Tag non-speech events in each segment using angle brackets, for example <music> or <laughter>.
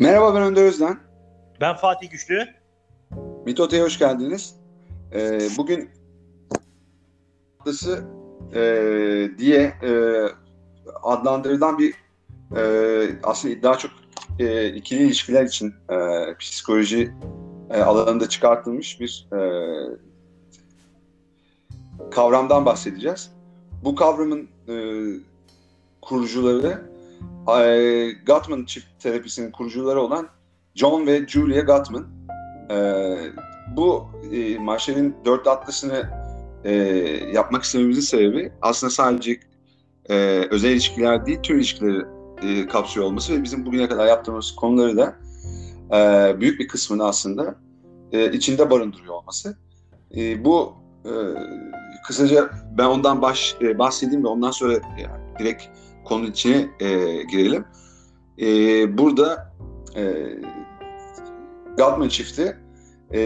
Merhaba ben Önder Özden. Ben Fatih Güçlü. Mitote'ye hoş geldiniz. Ee, bugün haftası e, diye e, adlandırılan bir e, aslında daha çok e, ikili ilişkiler için e, psikoloji e, alanında çıkartılmış bir e, kavramdan bahsedeceğiz. Bu kavramın e, kurucuları Gottman çift terapisinin kurucuları olan John ve Julia Gottman. E, bu e, dört atlısını e, yapmak istememizin sebebi aslında sadece e, özel ilişkiler değil, tüm ilişkileri e, kapsıyor olması ve bizim bugüne kadar yaptığımız konuları da e, büyük bir kısmını aslında e, içinde barındırıyor olması. E, bu e, kısaca ben ondan baş e, bahsedeyim ve ondan sonra yani direkt konu içine e, girelim. E, burada e, Gottman çifti e,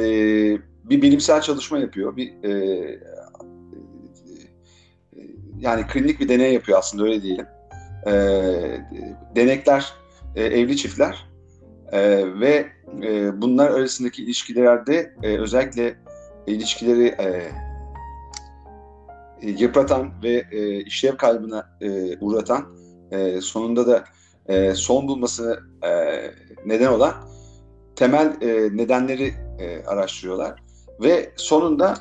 bir bilimsel çalışma yapıyor. Bir e, yani klinik bir deney yapıyor aslında öyle diyelim. E, denekler e, evli çiftler e, ve e, bunlar arasındaki ilişkilerde e, özellikle ilişkileri e, yıpratan ve e, işlev kaybına e, uğratan e, sonunda da e, son bulmasına e, neden olan temel e, nedenleri e, araştırıyorlar ve sonunda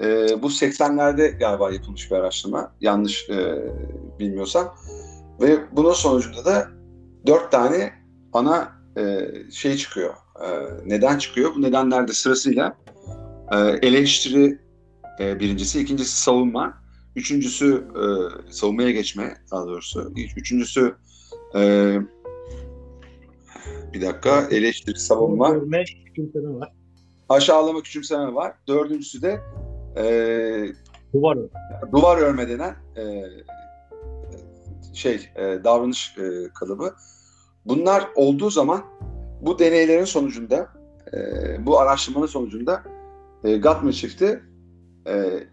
e, bu 80'lerde galiba yapılmış bir araştırma yanlış e, bilmiyorsam ve bunun sonucunda da dört tane ana e, şey çıkıyor. E, neden çıkıyor? Bu nedenler de sırasıyla e, eleştiri e, birincisi, ikincisi savunma, üçüncüsü e, savunmaya geçme daha doğrusu, üçüncüsü e, bir dakika eleştiri, savunma, küçümseme var. aşağılama, küçümseme var. Dördüncüsü de e, Duvar ör. duvar örme denen e, şey e, davranış e, kalıbı. Bunlar olduğu zaman bu deneylerin sonucunda e, bu araştırmanın sonucunda e, Gottman çifti e,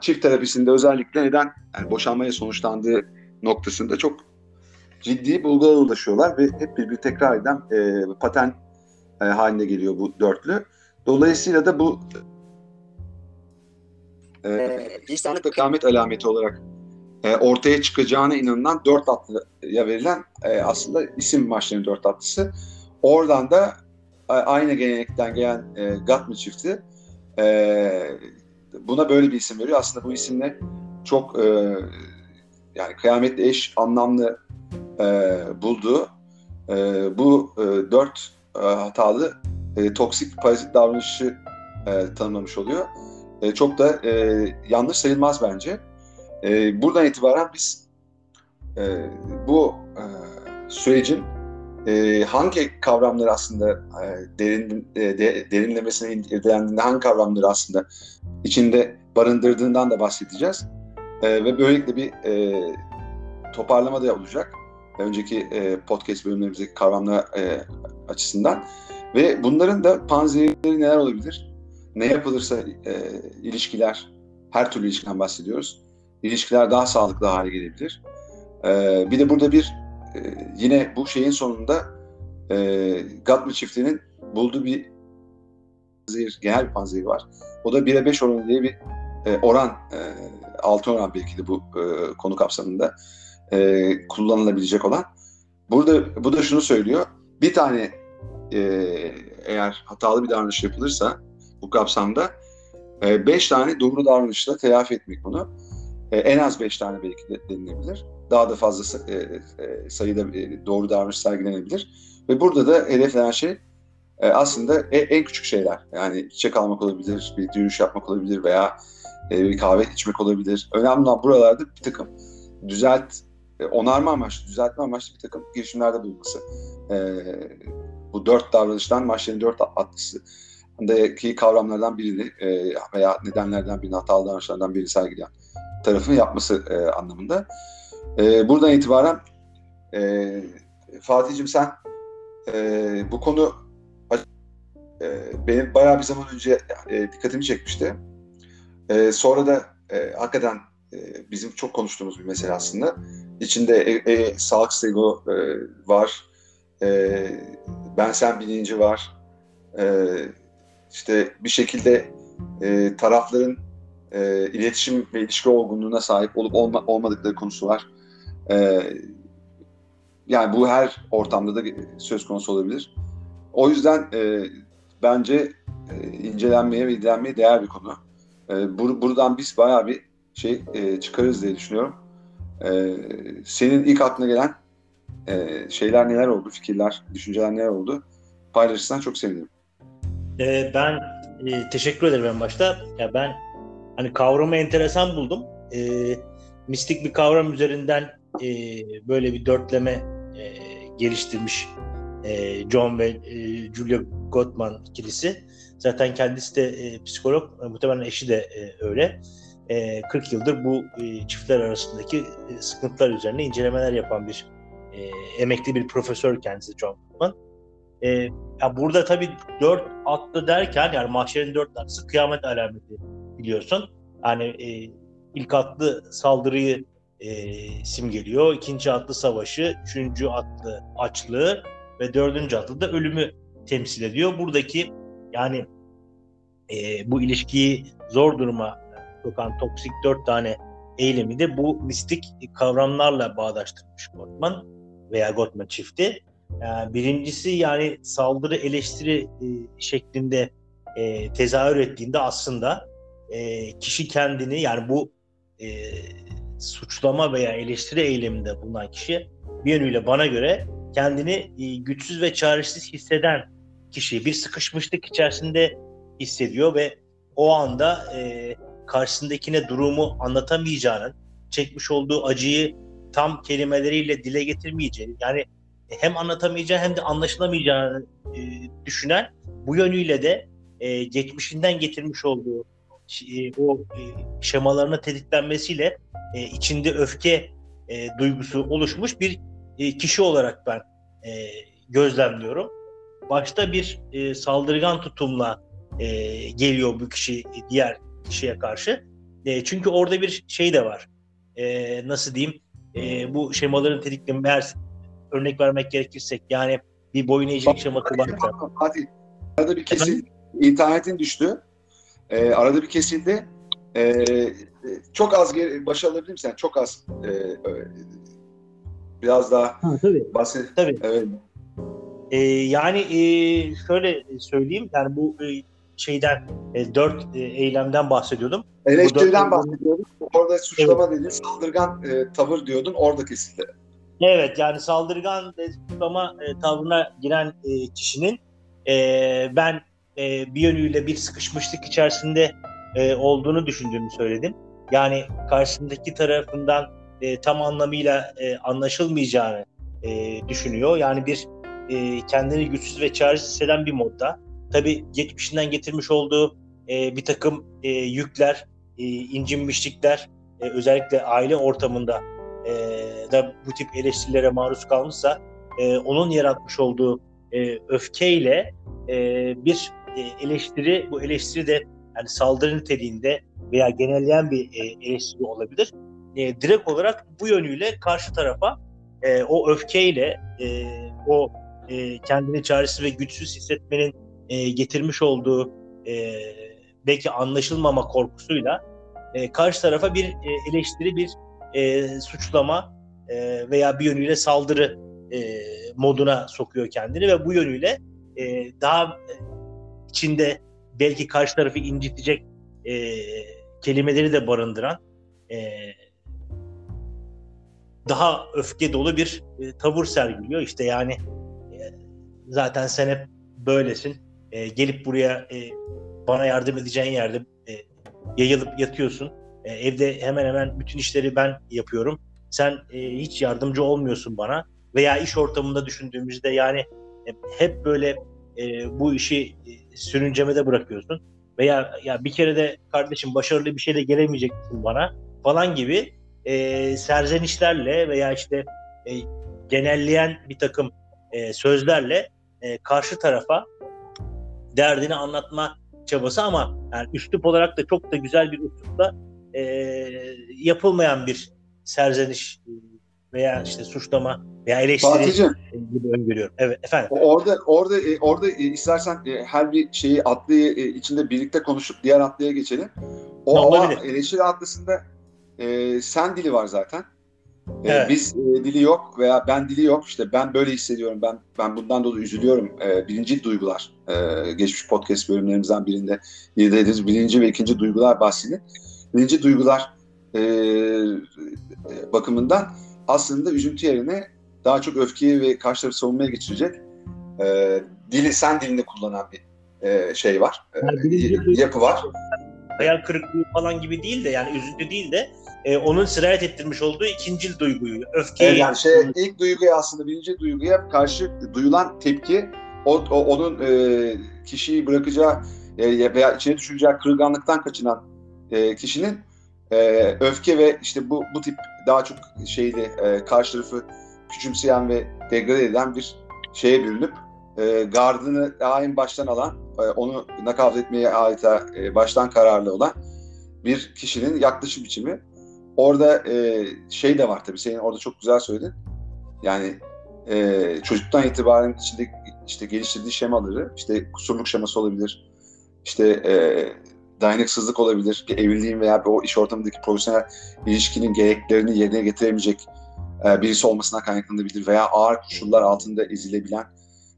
çift terapisinde özellikle neden yani boşanmaya sonuçlandığı noktasında çok ciddi bulgulara ulaşıyorlar ve hep bir, bir tekrar eden e, paten e, haline geliyor bu dörtlü. Dolayısıyla da bu e, insanlık ve kıyamet alameti olarak e, ortaya çıkacağına inanılan dört atlıya verilen e, aslında isim maçlarının dört atlısı. Oradan da e, aynı gelenekten gelen e, Gatmi çifti e, buna böyle bir isim veriyor. Aslında bu isimle çok e, yani kıyametle eş anlamlı e, bulduğu e, bu e, dört e, hatalı e, toksik parazit davranışı e, tanımlamış oluyor. E, çok da e, yanlış sayılmaz bence. E, buradan itibaren biz e, bu e, sürecin e, hangi kavramları aslında e, derin, e, de, derinlemesine irdelendiğinde hangi kavramları aslında içinde barındırdığından da bahsedeceğiz. E, ve böylelikle bir e, toparlama da olacak. Önceki e, podcast bölümlerimizdeki kavramlar e, açısından. Ve bunların da panzehirleri neler olabilir? Ne yapılırsa e, ilişkiler, her türlü ilişkiden bahsediyoruz. İlişkiler daha sağlıklı hale gelebilir. E, bir de burada bir e, yine bu şeyin sonunda e, Gatma çiftliğinin bulduğu bir panzehir, genel bir panzehir var. O da 1'e 5 oranı diye bir e, oran, e, altı oran belki de bu e, konu kapsamında e, kullanılabilecek olan. Burada bu da şunu söylüyor. Bir tane e, eğer hatalı bir davranış yapılırsa bu kapsamda e, beş tane doğru davranışla telafi etmek bunu. E, en az beş tane belki de denilebilir. Daha da fazla e, e, sayıda e, doğru davranış sergilenebilir. Ve burada da hedeflenen şey aslında en küçük şeyler. Yani çiçek almak olabilir, bir yürüyüş yapmak olabilir veya bir kahve içmek olabilir. Önemli olan buralarda bir takım düzelt, onarma amaçlı, düzeltme amaçlı bir takım girişimlerde bulunması. Bu dört davranıştan Maşler'in dört atlısındaki kavramlardan birini veya nedenlerden birini, hatalı davranışlardan birini sergileyen tarafın yapması anlamında. E, buradan itibaren e, Fatih'cim sen e, bu konu e, benim bayağı bir zaman önce e, dikkatimi çekmişti. E, sonra da e, hakikaten e, bizim çok konuştuğumuz bir mesele aslında. İçinde e, e, sağlıksız ego e, var, e, ben sen bilinci var. E, işte bir şekilde e, tarafların e, iletişim ve ilişki olgunluğuna sahip olup olma, olmadıkları konusu var. E, yani bu her ortamda da söz konusu olabilir. O yüzden e, bence e, incelenmeye ve izlenmeye değer bir konu. E, bur buradan biz bayağı bir şey e, çıkarız diye düşünüyorum. E, senin ilk aklına gelen e, şeyler neler oldu, fikirler, düşünceler neler oldu? Paylaşırsan çok sevinirim. Ee, ben e, teşekkür ederim en başta. Ya ben hani kavramı enteresan buldum. E, mistik bir kavram üzerinden e, böyle bir dörtleme e, geliştirmiş e, John ve e, Julia Gottman ikilisi. Zaten kendisi de e, psikolog, e, muhtemelen eşi de e, öyle. E, 40 yıldır bu e, çiftler arasındaki e, sıkıntılar üzerine incelemeler yapan bir e, emekli bir profesör kendisi John Gottman. E, ya burada tabii dört atlı derken yani mahşerin dört atlısı kıyamet alameti biliyorsun. Yani e, ilk atlı saldırıyı e, simgeliyor. ikinci atlı savaşı, üçüncü atlı açlığı ve dördüncü atlı da ölümü temsil ediyor. Buradaki yani e, bu ilişkiyi zor duruma sokan toksik dört tane eylemi de bu mistik kavramlarla bağdaştırmış Gottman veya Gottman çifti. Yani birincisi yani saldırı eleştiri e, şeklinde e, tezahür ettiğinde aslında e, kişi kendini yani bu e, suçlama veya eleştiri eyleminde bulunan kişi bir yönüyle bana göre kendini e, güçsüz ve çaresiz hisseden kişi. Bir sıkışmışlık içerisinde hissediyor ve o anda e, karşısındakine durumu anlatamayacağının, çekmiş olduğu acıyı tam kelimeleriyle dile getirmeyeceğini, yani hem anlatamayacağı hem de anlaşılamayacağını e, düşünen bu yönüyle de e, geçmişinden getirmiş olduğu o e, şemalarına tetiklenmesiyle e, içinde öfke e, duygusu oluşmuş bir e, kişi olarak ben e, gözlemliyorum. Başta bir e, saldırgan tutumla e, geliyor bu kişi diğer kişiye karşı. E, çünkü orada bir şey de var. E, nasıl diyeyim? E, bu şemaların tetiklenme eğer örnek vermek gerekirsek yani bir boyun eğicilik şeması varsa. Hadi. Arada bir kesil, internetin düştü. Ee, arada bir kesildi. Ee, çok az başa alabilir misin? Çok az. E, biraz daha ha, tabii. bahset. Tabii. Evet. Ee, yani e, şöyle söyleyeyim yani bu e, şeyden e, dört e, eylemden bahsediyordum. Eleştiriden bahsediyorduk. Orada suçlama evet. dedin, saldırgan e, tavır diyordun, orada kesildi. Evet yani saldırgan ve suçlama e, tavrına giren e, kişinin e, ben e, bir yönüyle bir sıkışmışlık içerisinde e, olduğunu düşündüğümü söyledim. Yani karşısındaki tarafından e, tam anlamıyla e, anlaşılmayacağını e, düşünüyor. Yani bir e, kendini güçsüz ve çaresiz hisseden bir modda. Tabii geçmişinden getirmiş olduğu e, bir takım e, yükler, e, incinmişlikler, e, özellikle aile ortamında e, da bu tip eleştirilere maruz kalmışsa e, onun yaratmış olduğu e, öfkeyle e, bir e, eleştiri, bu eleştiri de yani saldırı niteliğinde veya genelleyen bir e, eleştiri olabilir. E, direkt olarak bu yönüyle karşı tarafa e, o öfkeyle e, o e, kendini çaresiz ve güçsüz hissetmenin e, getirmiş olduğu e, belki anlaşılmama korkusuyla e, karşı tarafa bir e, eleştiri, bir e, suçlama e, veya bir yönüyle saldırı e, moduna sokuyor kendini ve bu yönüyle e, daha içinde belki karşı tarafı incitecek e, kelimeleri de barındıran e, daha öfke dolu bir e, tavır sergiliyor. İşte yani e, zaten sen hep böylesin. E, gelip buraya e, bana yardım edeceğin yerde e, yayılıp yatıyorsun. E, evde hemen hemen bütün işleri ben yapıyorum. Sen e, hiç yardımcı olmuyorsun bana. Veya iş ortamında düşündüğümüzde yani e, hep böyle e, bu işi e, sürüncemede bırakıyorsun. Veya ya bir kere de kardeşim başarılı bir şeyle gelemeyecek misin bana falan gibi e, serzenişlerle veya işte e, genelleyen bir takım e, sözlerle e, karşı tarafa derdini anlatma çabası ama yani üslup olarak da çok da güzel bir üslupla e, yapılmayan bir serzeniş veya işte suçlama veya eleştiri gibi öngörüyorum. Evet efendim. orada orada e, orada e, istersen e, her bir şeyi atlıyı içinde birlikte konuşup diğer atlıya geçelim. O Ne olabilir? eleştiri atlısında e, sen dili var zaten. Evet. Biz e, dili yok veya ben dili yok. İşte ben böyle hissediyorum. Ben ben bundan dolayı üzülüyorum. E, birinci duygular. E, geçmiş podcast bölümlerimizden birinde dediğimiz birinci ve ikinci duygular bahsini. Birinci duygular e, bakımından aslında üzüntü yerine daha çok öfkeyi ve karşı tarafı savunmaya geçirecek e, dili sen dilini kullanan bir e, şey var. E, Yani yapı var. hayal kırıklığı falan gibi değil de yani üzüntü değil de e, onun sirayet ettirmiş olduğu ikinci duyguyu, öfkeyi. Evet, yani şey ilk duyguya aslında birinci duyguya karşı duyulan tepki o, o- onun e, kişiyi bırakacağı e, veya içine düşüreceği kırılganlıktan kaçınan e, kişinin e, öfke ve işte bu bu tip daha çok şeyli e, karşı tarafı küçümseyen ve degrade eden bir şeye bürünüp e, gardını en baştan alan e, onu nakavt etmeye adeta e, baştan kararlı olan bir kişinin yaklaşım biçimi. Orada e, şey de var tabii senin orada çok güzel söyledin. Yani e, çocuktan itibaren içinde işte geliştirdiği şemaları, işte kusurluk şeması olabilir, işte e, dayanıksızlık olabilir, bir evliliğin veya bir o iş ortamındaki profesyonel ilişkinin gereklerini yerine getiremeyecek e, birisi olmasına kaynaklanabilir veya ağır koşullar altında ezilebilen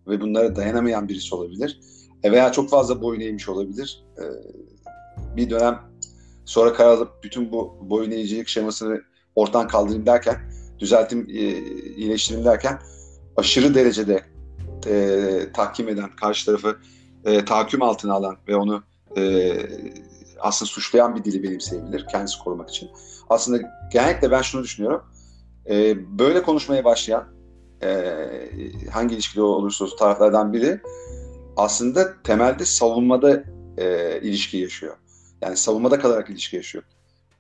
ve bunlara dayanamayan birisi olabilir. E, veya çok fazla boyun eğmiş olabilir. E, bir dönem sonra karar alıp bütün bu boyun eğicilik şemasını ortadan kaldırayım derken, düzeltim, e, iyileştireyim derken aşırı derecede e, tahkim eden, karşı tarafı e, tahakküm altına alan ve onu e, aslında suçlayan bir dili benimseyebilir kendisi korumak için. Aslında genellikle ben şunu düşünüyorum. E, böyle konuşmaya başlayan e, hangi ilişkide olursa olsun taraflardan biri aslında temelde savunmada e, ilişki yaşıyor. Yani savunmada kalarak ilişki yaşıyor.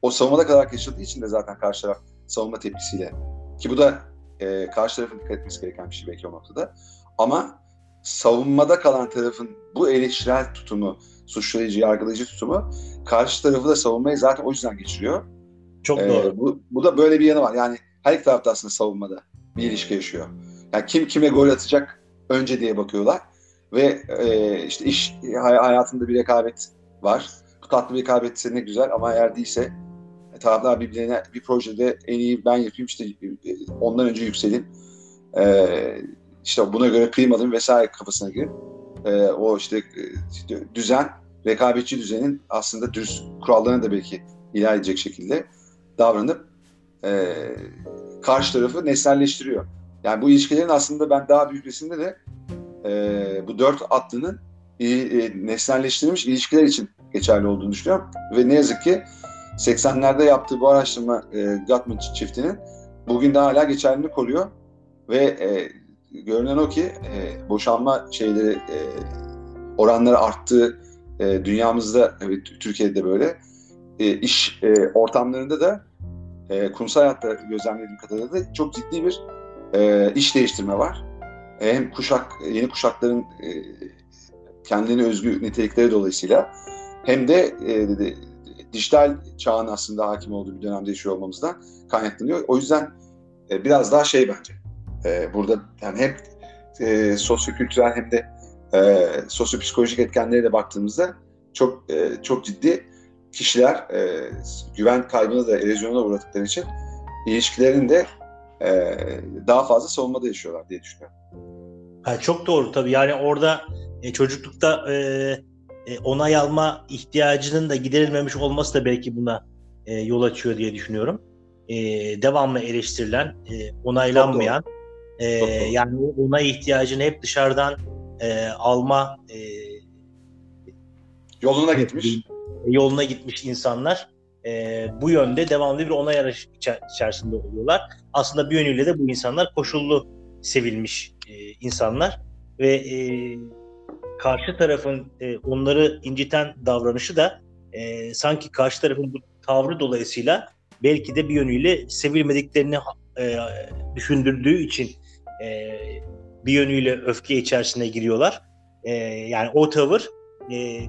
O savunmada kalarak yaşadığı için de zaten karşı taraf savunma tepkisiyle ki bu da e, karşı tarafın dikkat etmesi gereken bir şey belki o noktada. Ama savunmada kalan tarafın bu eleştirel tutumu, suçlayıcı, yargılayıcı tutumu karşı tarafı da savunmayı zaten o yüzden geçiriyor. Çok Ee, doğru. bu, bu da böyle bir yanı var. Yani her iki tarafta aslında savunmada bir ilişki yaşıyor. Yani kim kime gol atacak önce diye bakıyorlar. Ve e, işte iş hay- hayatında bir rekabet var. Bu tatlı bir rekabetse ne güzel ama eğer değilse e, taraflar birbirine bir projede en iyi ben yapayım işte ondan önce yükseleyim. E, işte buna göre alayım vesaire kafasına girip e, o işte e, düzen, rekabetçi düzenin aslında dürüst kurallarına da belki ihlal edecek şekilde davranıp e, karşı tarafı nesnelleştiriyor. Yani bu ilişkilerin aslında ben daha büyümesinde de e, bu dört atlının e, e, nesnelleştirilmiş ilişkiler için geçerli olduğunu düşünüyorum. Ve ne yazık ki 80'lerde yaptığı bu araştırma e, Gottman çiftinin bugün de hala geçerliliğini koruyor. Ve e, görünen o ki e, boşanma şeyleri e, oranları arttığı e, dünyamızda ve Türkiye'de böyle e, iş e, ortamlarında da e, kurumsal hayatta gözlemlediğim kadarıyla da çok ciddi bir e, iş değiştirme var. E, hem kuşak yeni kuşakların e, kendilerine özgü nitelikleri dolayısıyla hem de e, de- dijital çağın aslında hakim olduğu bir dönemde yaşıyor olmamızdan kaynaklanıyor. O yüzden e, biraz daha şey bence e, burada yani hem e, sosyokültürel hem de e, sosyopsikolojik etkenlere de baktığımızda çok e, çok ciddi kişiler e, güven kaybına da erozyona uğradıkları için ilişkilerini de e, daha fazla savunmada yaşıyorlar diye düşünüyorum. Ha, çok doğru tabii. Yani orada e, çocuklukta e, e, onay alma ihtiyacının da giderilmemiş olması da belki buna e, yol açıyor diye düşünüyorum. E, devamlı eleştirilen, e, onaylanmayan, e, yani o onay ihtiyacını hep dışarıdan e, alma e, Yoluna gitmiş. yoluna gitmiş insanlar e, bu yönde devamlı bir onay arayışı içer- içerisinde oluyorlar. Aslında bir yönüyle de bu insanlar koşullu sevilmiş e, insanlar ve e, karşı tarafın e, onları inciten davranışı da e, sanki karşı tarafın bu tavrı dolayısıyla belki de bir yönüyle sevilmediklerini e, düşündürdüğü için e, bir yönüyle öfke içerisine giriyorlar. E, yani o tavır e,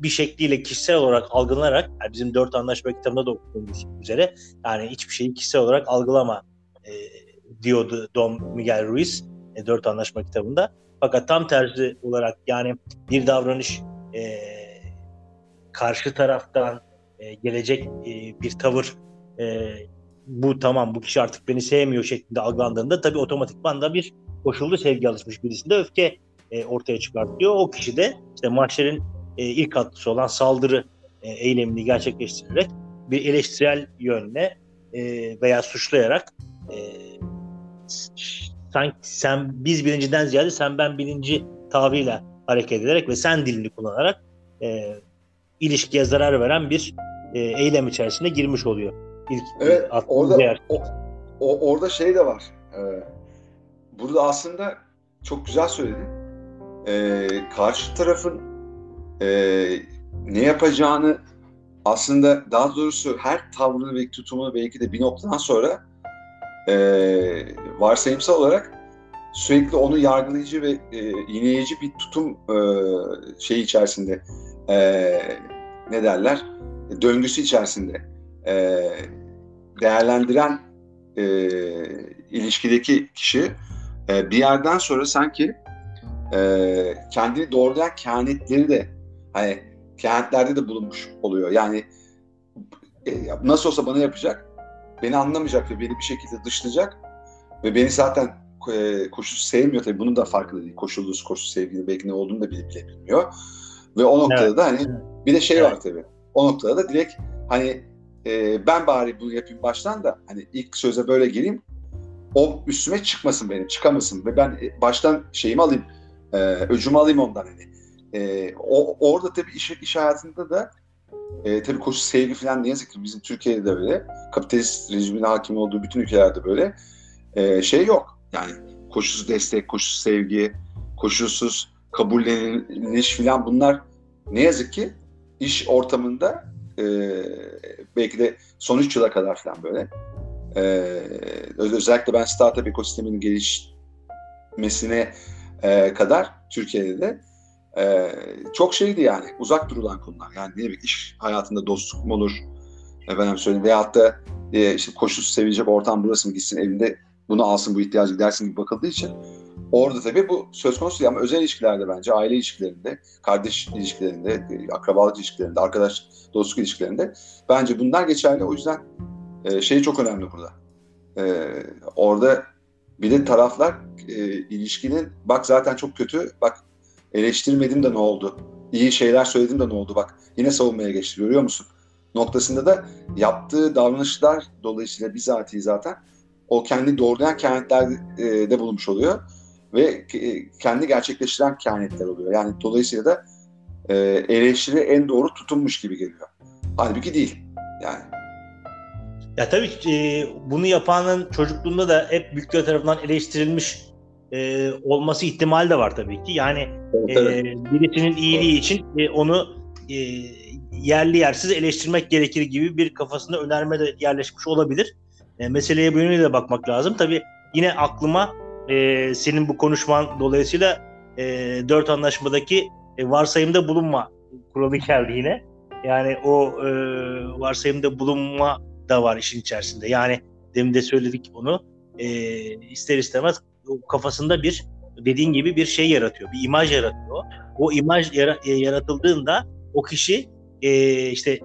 bir şekliyle kişisel olarak algılanarak yani bizim dört anlaşma kitabında da okuduğumuz üzere yani hiçbir şeyi kişisel olarak algılama e, diyordu Don Miguel Ruiz e, dört anlaşma kitabında. Fakat tam tersi olarak yani bir davranış e, karşı taraftan e, gelecek e, bir tavır e, bu tamam bu kişi artık beni sevmiyor şeklinde algılandığında tabii otomatikman da bir koşullu sevgi alışmış birisinde öfke e, ortaya çıkartıyor. O kişi de işte mahşerin e, ilk atlısı olan saldırı e, eylemini gerçekleştirerek bir eleştirel yönle e, veya suçlayarak e, sanki sen biz birinciden ziyade sen ben birinci tavrıyla hareket ederek ve sen dilini kullanarak e, ilişkiye zarar veren bir e, eylem içerisinde girmiş oluyor. İlk, Evet, orada değer. o, o- orada şey de var. Ee, burada aslında çok güzel söyledin. Ee, karşı tarafın e, ne yapacağını aslında daha doğrusu her tavrını ve tutumunu belki de bir noktadan sonra e, varsayımsal olarak sürekli onu yargılayıcı ve e, iğneyici bir tutum e, şey içerisinde e, ne derler döngüsü içerisinde e, değerlendiren e, ilişkideki kişi e, bir yerden sonra sanki e, kendini doğrulayan kehanetleri de hani kehanetlerde de bulunmuş oluyor. Yani e, nasıl olsa bana yapacak, beni anlamayacak ve beni bir şekilde dışlayacak ve beni zaten e, koşulsuz sevmiyor tabii bunun da farkında değil. Koşulsuz koşulsuz sevginin belki ne olduğunu da bile, bile bilmiyor. Ve o noktada Evet. da hani bir de şey Evet. var tabii. O noktada da direkt hani e, ben bari bunu yapayım baştan da hani ilk söze böyle gireyim. O üstüme çıkmasın benim, çıkamasın ve ben e, baştan şeyimi alayım, e, öcümü alayım ondan hani. E, o orada tabii iş, iş hayatında da e, tabii koşu sevgi falan ne yazık ki bizim Türkiye'de de böyle kapitalist rejimin hakim olduğu bütün ülkelerde böyle e, şey yok. Yani koşulsuz destek, koşulsuz sevgi, koşulsuz kabulleniş falan bunlar ne yazık ki iş ortamında e, belki de son 3 yıla kadar falan böyle e, öz- özellikle ben startup ekosisteminin gelişmesine e, kadar Türkiye'de de e, çok şeydi yani uzak durulan konular. Yani ne bileyim iş hayatında dostluk mu olur efendim söyleyeyim veyahut da e, işte koşulsuz sevilecek ortam burası mı gitsin evinde bunu alsın bu ihtiyacı gidersin gibi bakıldığı için orada tabii bu söz konusu değil ama özel ilişkilerde bence aile ilişkilerinde, kardeş ilişkilerinde, e, akrabalık ilişkilerinde, arkadaş dostluk ilişkilerinde bence bunlar geçerli. O yüzden e, şey çok önemli burada. E, orada bir de taraflar e, ilişkinin bak zaten çok kötü bak eleştirmedim de ne oldu? İyi şeyler söyledim de ne oldu? Bak yine savunmaya geçti görüyor musun? Noktasında da yaptığı davranışlar dolayısıyla bizatihi zaten o kendi doğrulayan kehanetlerde bulunmuş oluyor ve kendi gerçekleştiren kehanetler oluyor. Yani dolayısıyla da e, eleştiri en doğru tutunmuş gibi geliyor. Halbuki değil. Yani Ya tabii e, bunu yapanın çocukluğunda da hep büyükler tarafından eleştirilmiş e, olması ihtimali de var tabii ki. Yani e, birisinin iyiliği için e, onu e, yerli yersiz eleştirmek gerekir gibi bir kafasında önerme de yerleşmiş olabilir. E, meseleye bu yönüyle de bakmak lazım. Tabii yine aklıma e, senin bu konuşman dolayısıyla e, dört anlaşmadaki e, varsayımda bulunma kuralı geldi yine. Yani o e, varsayımda bulunma da var işin içerisinde. Yani demin de söyledik onu. E, ister istemez kafasında bir dediğin gibi bir şey yaratıyor. Bir imaj yaratıyor. O imaj e, yaratıldığında o kişi e, işte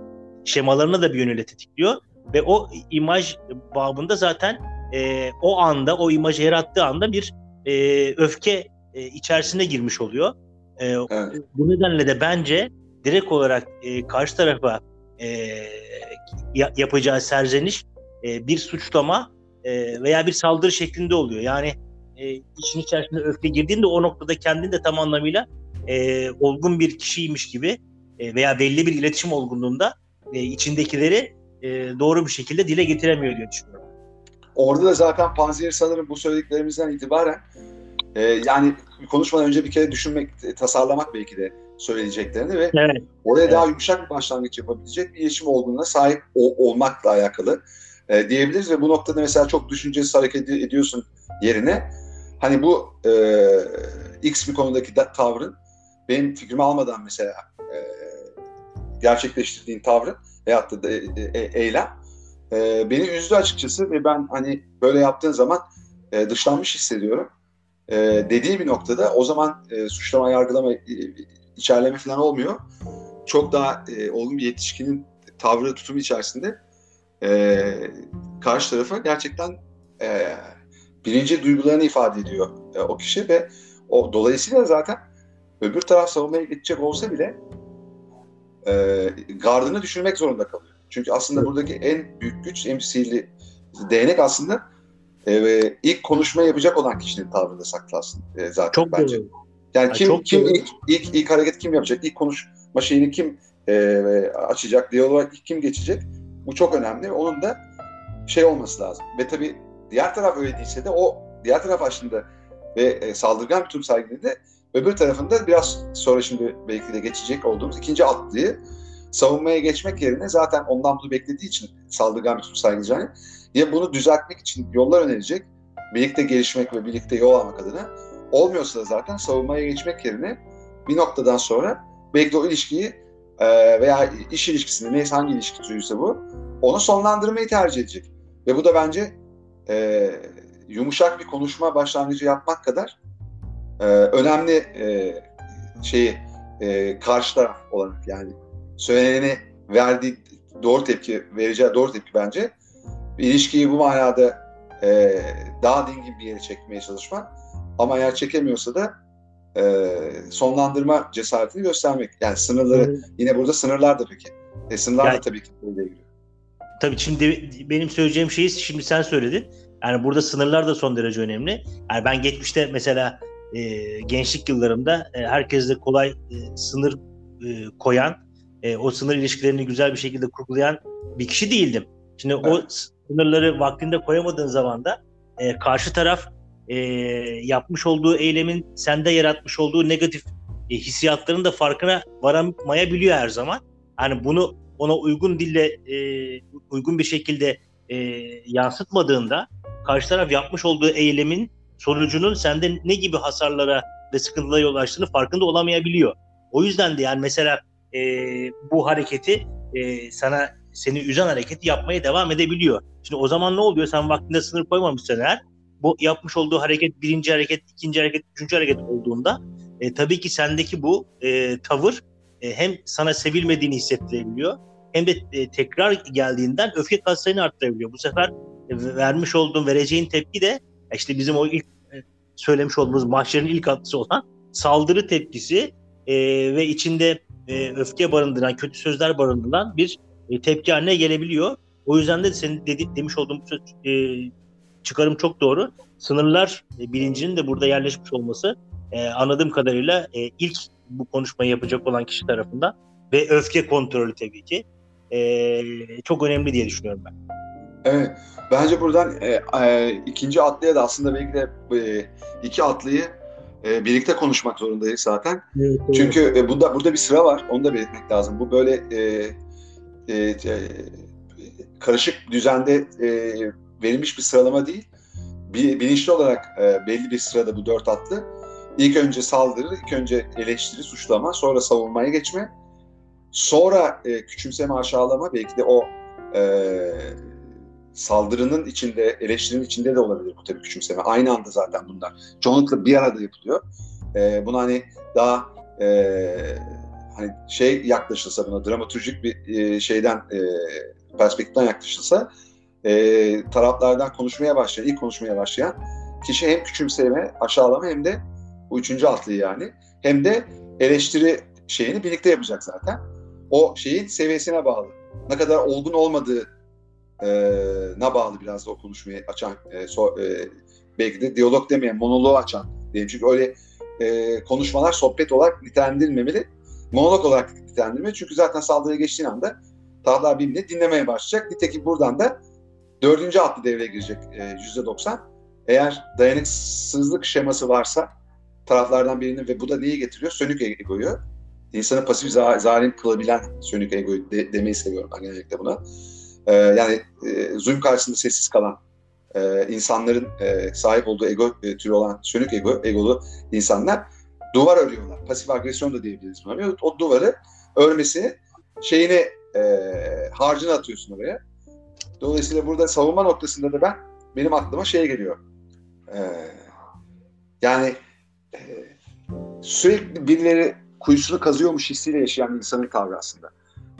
şemalarını da bir yönüyle tetikliyor ve o imaj babında zaten e, o anda o imajı yarattığı anda bir e, öfke e, içerisine girmiş oluyor. E, Evet. Bu nedenle de bence direkt olarak e, karşı tarafa e, ya- yapacağı serzeniş e, bir suçlama e, veya bir saldırı şeklinde oluyor. Yani e, işin içerisinde öfke girdiğinde o noktada kendini de tam anlamıyla e, olgun bir kişiymiş gibi e, veya belli bir iletişim olgunluğunda e, içindekileri e, doğru bir şekilde dile getiremiyor diye düşünüyorum. Orada da zaten Panzehir sanırım bu söylediklerimizden itibaren e, yani konuşmadan önce bir kere düşünmek, e, tasarlamak belki de söyleyeceklerini ve Evet. oraya Evet. daha yumuşak bir başlangıç yapabilecek bir iletişim olgunluğuna sahip o- olmakla alakalı e, diyebiliriz ve bu noktada mesela çok düşüncesiz hareket ed- ediyorsun yerine hani bu e, X bir konudaki da- tavrın benim fikrimi almadan mesela e, gerçekleştirdiğin tavrın veyahut da e, e, eylem e, beni üzdü açıkçası ve ben hani böyle yaptığın zaman e, dışlanmış hissediyorum. E, dediği bir noktada o zaman e, suçlama, yargılama, e, içerleme falan olmuyor. Çok daha e, olgun bir yetişkinin tavrı, tutumu içerisinde e, karşı tarafa gerçekten e, birinci duygularını ifade ediyor e, o kişi ve o dolayısıyla zaten öbür taraf savunmaya geçecek olsa bile e, gardını düşürmek zorunda kalıyor. Çünkü aslında buradaki en büyük güç, en sihirli değnek aslında e, ilk konuşma yapacak olan kişinin tavrında saklı aslında e, zaten Çok bence. doğru. Yani kim çok kim doğru. ilk, ilk ilk hareket kim yapacak? İlk konuşma şeyini kim e, açacak? Diyaloğa ilk kim geçecek? Bu çok önemli. Onun da şey olması lazım. Ve tabii diğer taraf öyle değilse de o diğer taraf aslında ve e, saldırgan bir tutum sergilediğinde öbür tarafında biraz sonra şimdi belki de geçecek olduğumuz ikinci atlıyı savunmaya geçmek yerine zaten ondan bunu beklediği için saldırgan bir tutum sergileyeceğini ya bunu düzeltmek için yollar önerecek, birlikte gelişmek ve birlikte yol almak adına olmuyorsa da zaten savunmaya geçmek yerine bir noktadan sonra belki de o ilişkiyi e, veya iş ilişkisini neyse hangi ilişki türüyse bu onu sonlandırmayı tercih edecek. Ve bu da bence e, yumuşak bir konuşma başlangıcı yapmak kadar e, önemli e, şeyi e, karşı taraf olarak yani söylenene verdiği doğru tepki vereceği doğru tepki bence ilişkiyi bu manada e, daha dingin bir yere çekmeye çalışmak ama eğer çekemiyorsa da e, sonlandırma cesaretini göstermek. Yani sınırları yine burada sınırlar da peki. E, sınırlar Yani- da tabii ki devreye giriyor. Tabii şimdi benim söyleyeceğim şeyi şimdi sen söyledin. Yani burada sınırlar da son derece önemli. Yani ben geçmişte mesela e, gençlik yıllarımda e, herkesle kolay e, sınır e, koyan, e, o sınır ilişkilerini güzel bir şekilde kurgulayan bir kişi değildim. Şimdi o Evet. sınırları vaktinde koyamadığın zaman da e, karşı taraf e, yapmış olduğu eylemin sende yaratmış olduğu negatif e, hissiyatların da farkına varamayabiliyor her zaman. Yani bunu ona uygun dille e, uygun bir şekilde e, yansıtmadığında karşı taraf yapmış olduğu eylemin sonucunun sende ne gibi hasarlara ve sıkıntılara yol açtığını farkında olamayabiliyor. O yüzden de yani mesela e, bu hareketi e, sana seni üzen hareketi yapmaya devam edebiliyor. Şimdi o zaman ne oluyor? Sen vaktinde sınır koymamışsan eğer bu yapmış olduğu hareket birinci hareket, ikinci hareket, üçüncü hareket olduğunda e, tabii ki sendeki bu e, tavır e, hem sana sevilmediğini hissettirebiliyor hem de e, tekrar geldiğinden öfke katsayını arttırabiliyor. Bu sefer e, vermiş olduğun, vereceğin tepki de işte bizim o ilk e, söylemiş olduğumuz maçların ilk atlısı olan saldırı tepkisi e, ve içinde e, öfke barındıran, kötü sözler barındıran bir e, tepki haline gelebiliyor. O yüzden de senin dedi, demiş olduğum söz, e, çıkarım çok doğru. Sınırlar e, bilincinin de burada yerleşmiş olması e, anladığım kadarıyla e, ilk bu konuşmayı yapacak olan kişi tarafından ve öfke kontrolü tabii ki e, çok önemli diye düşünüyorum ben. Evet. Bence buradan e, e, ikinci atlıya da aslında belki de e, iki atlıyı e, birlikte konuşmak zorundayız zaten. Çünkü e, burada burada bir sıra var. Onu da belirtmek lazım. Bu böyle e, e, e, karışık düzende e, verilmiş bir sıralama değil. Bir, bilinçli olarak e, belli bir sırada bu dört atlı. İlk önce saldırı, ilk önce eleştiri, suçlama, sonra savunmaya geçme. Sonra e, küçümseme, aşağılama belki de o e, saldırının içinde, eleştirinin içinde de olabilir bu tabii küçümseme. Aynı anda zaten bunlar. Çoğunlukla bir arada yapılıyor. E, bunu hani daha e, hani şey yaklaşılsa buna dramatürjik bir e, şeyden e, perspektiften yaklaşılsa e, taraflardan konuşmaya başlayan, ilk konuşmaya başlayan kişi hem küçümseme, aşağılama hem de bu üçüncü atlıyı yani hem de eleştiri şeyini birlikte yapacak zaten. O şeyin seviyesine bağlı. Ne kadar olgun olmadığı na bağlı biraz da o konuşmayı açan e, so, e, belki de diyalog demeyen monoloğu açan diyelim. Çünkü öyle e, konuşmalar sohbet olarak nitelendirilmemeli. Monolog olarak nitelendirilmeli. Çünkü zaten saldırıya geçtiğin anda taraflar birbirini dinlemeye başlayacak. Nitekim buradan da dördüncü atlı devreye girecek e, yüzde doksan. Eğer dayanıksızlık şeması varsa taraflardan birinin ve bu da neyi getiriyor? Sönük egoyu. İnsanı pasif za- zalim kılabilen sönük egoyu de, demeyi seviyorum ben genellikle buna. Ee, yani e, zulüm karşısında sessiz kalan e, insanların e, sahip olduğu ego e, türü olan sönük ego, egolu insanlar duvar örüyorlar. Pasif agresyon da diyebiliriz buna. O duvarı örmesi şeyini e, harcını atıyorsun oraya. Dolayısıyla burada savunma noktasında da ben benim aklıma şey geliyor. Ee, yani e, sürekli birileri kuyusunu kazıyormuş hissiyle yaşayan insanın tavrı aslında.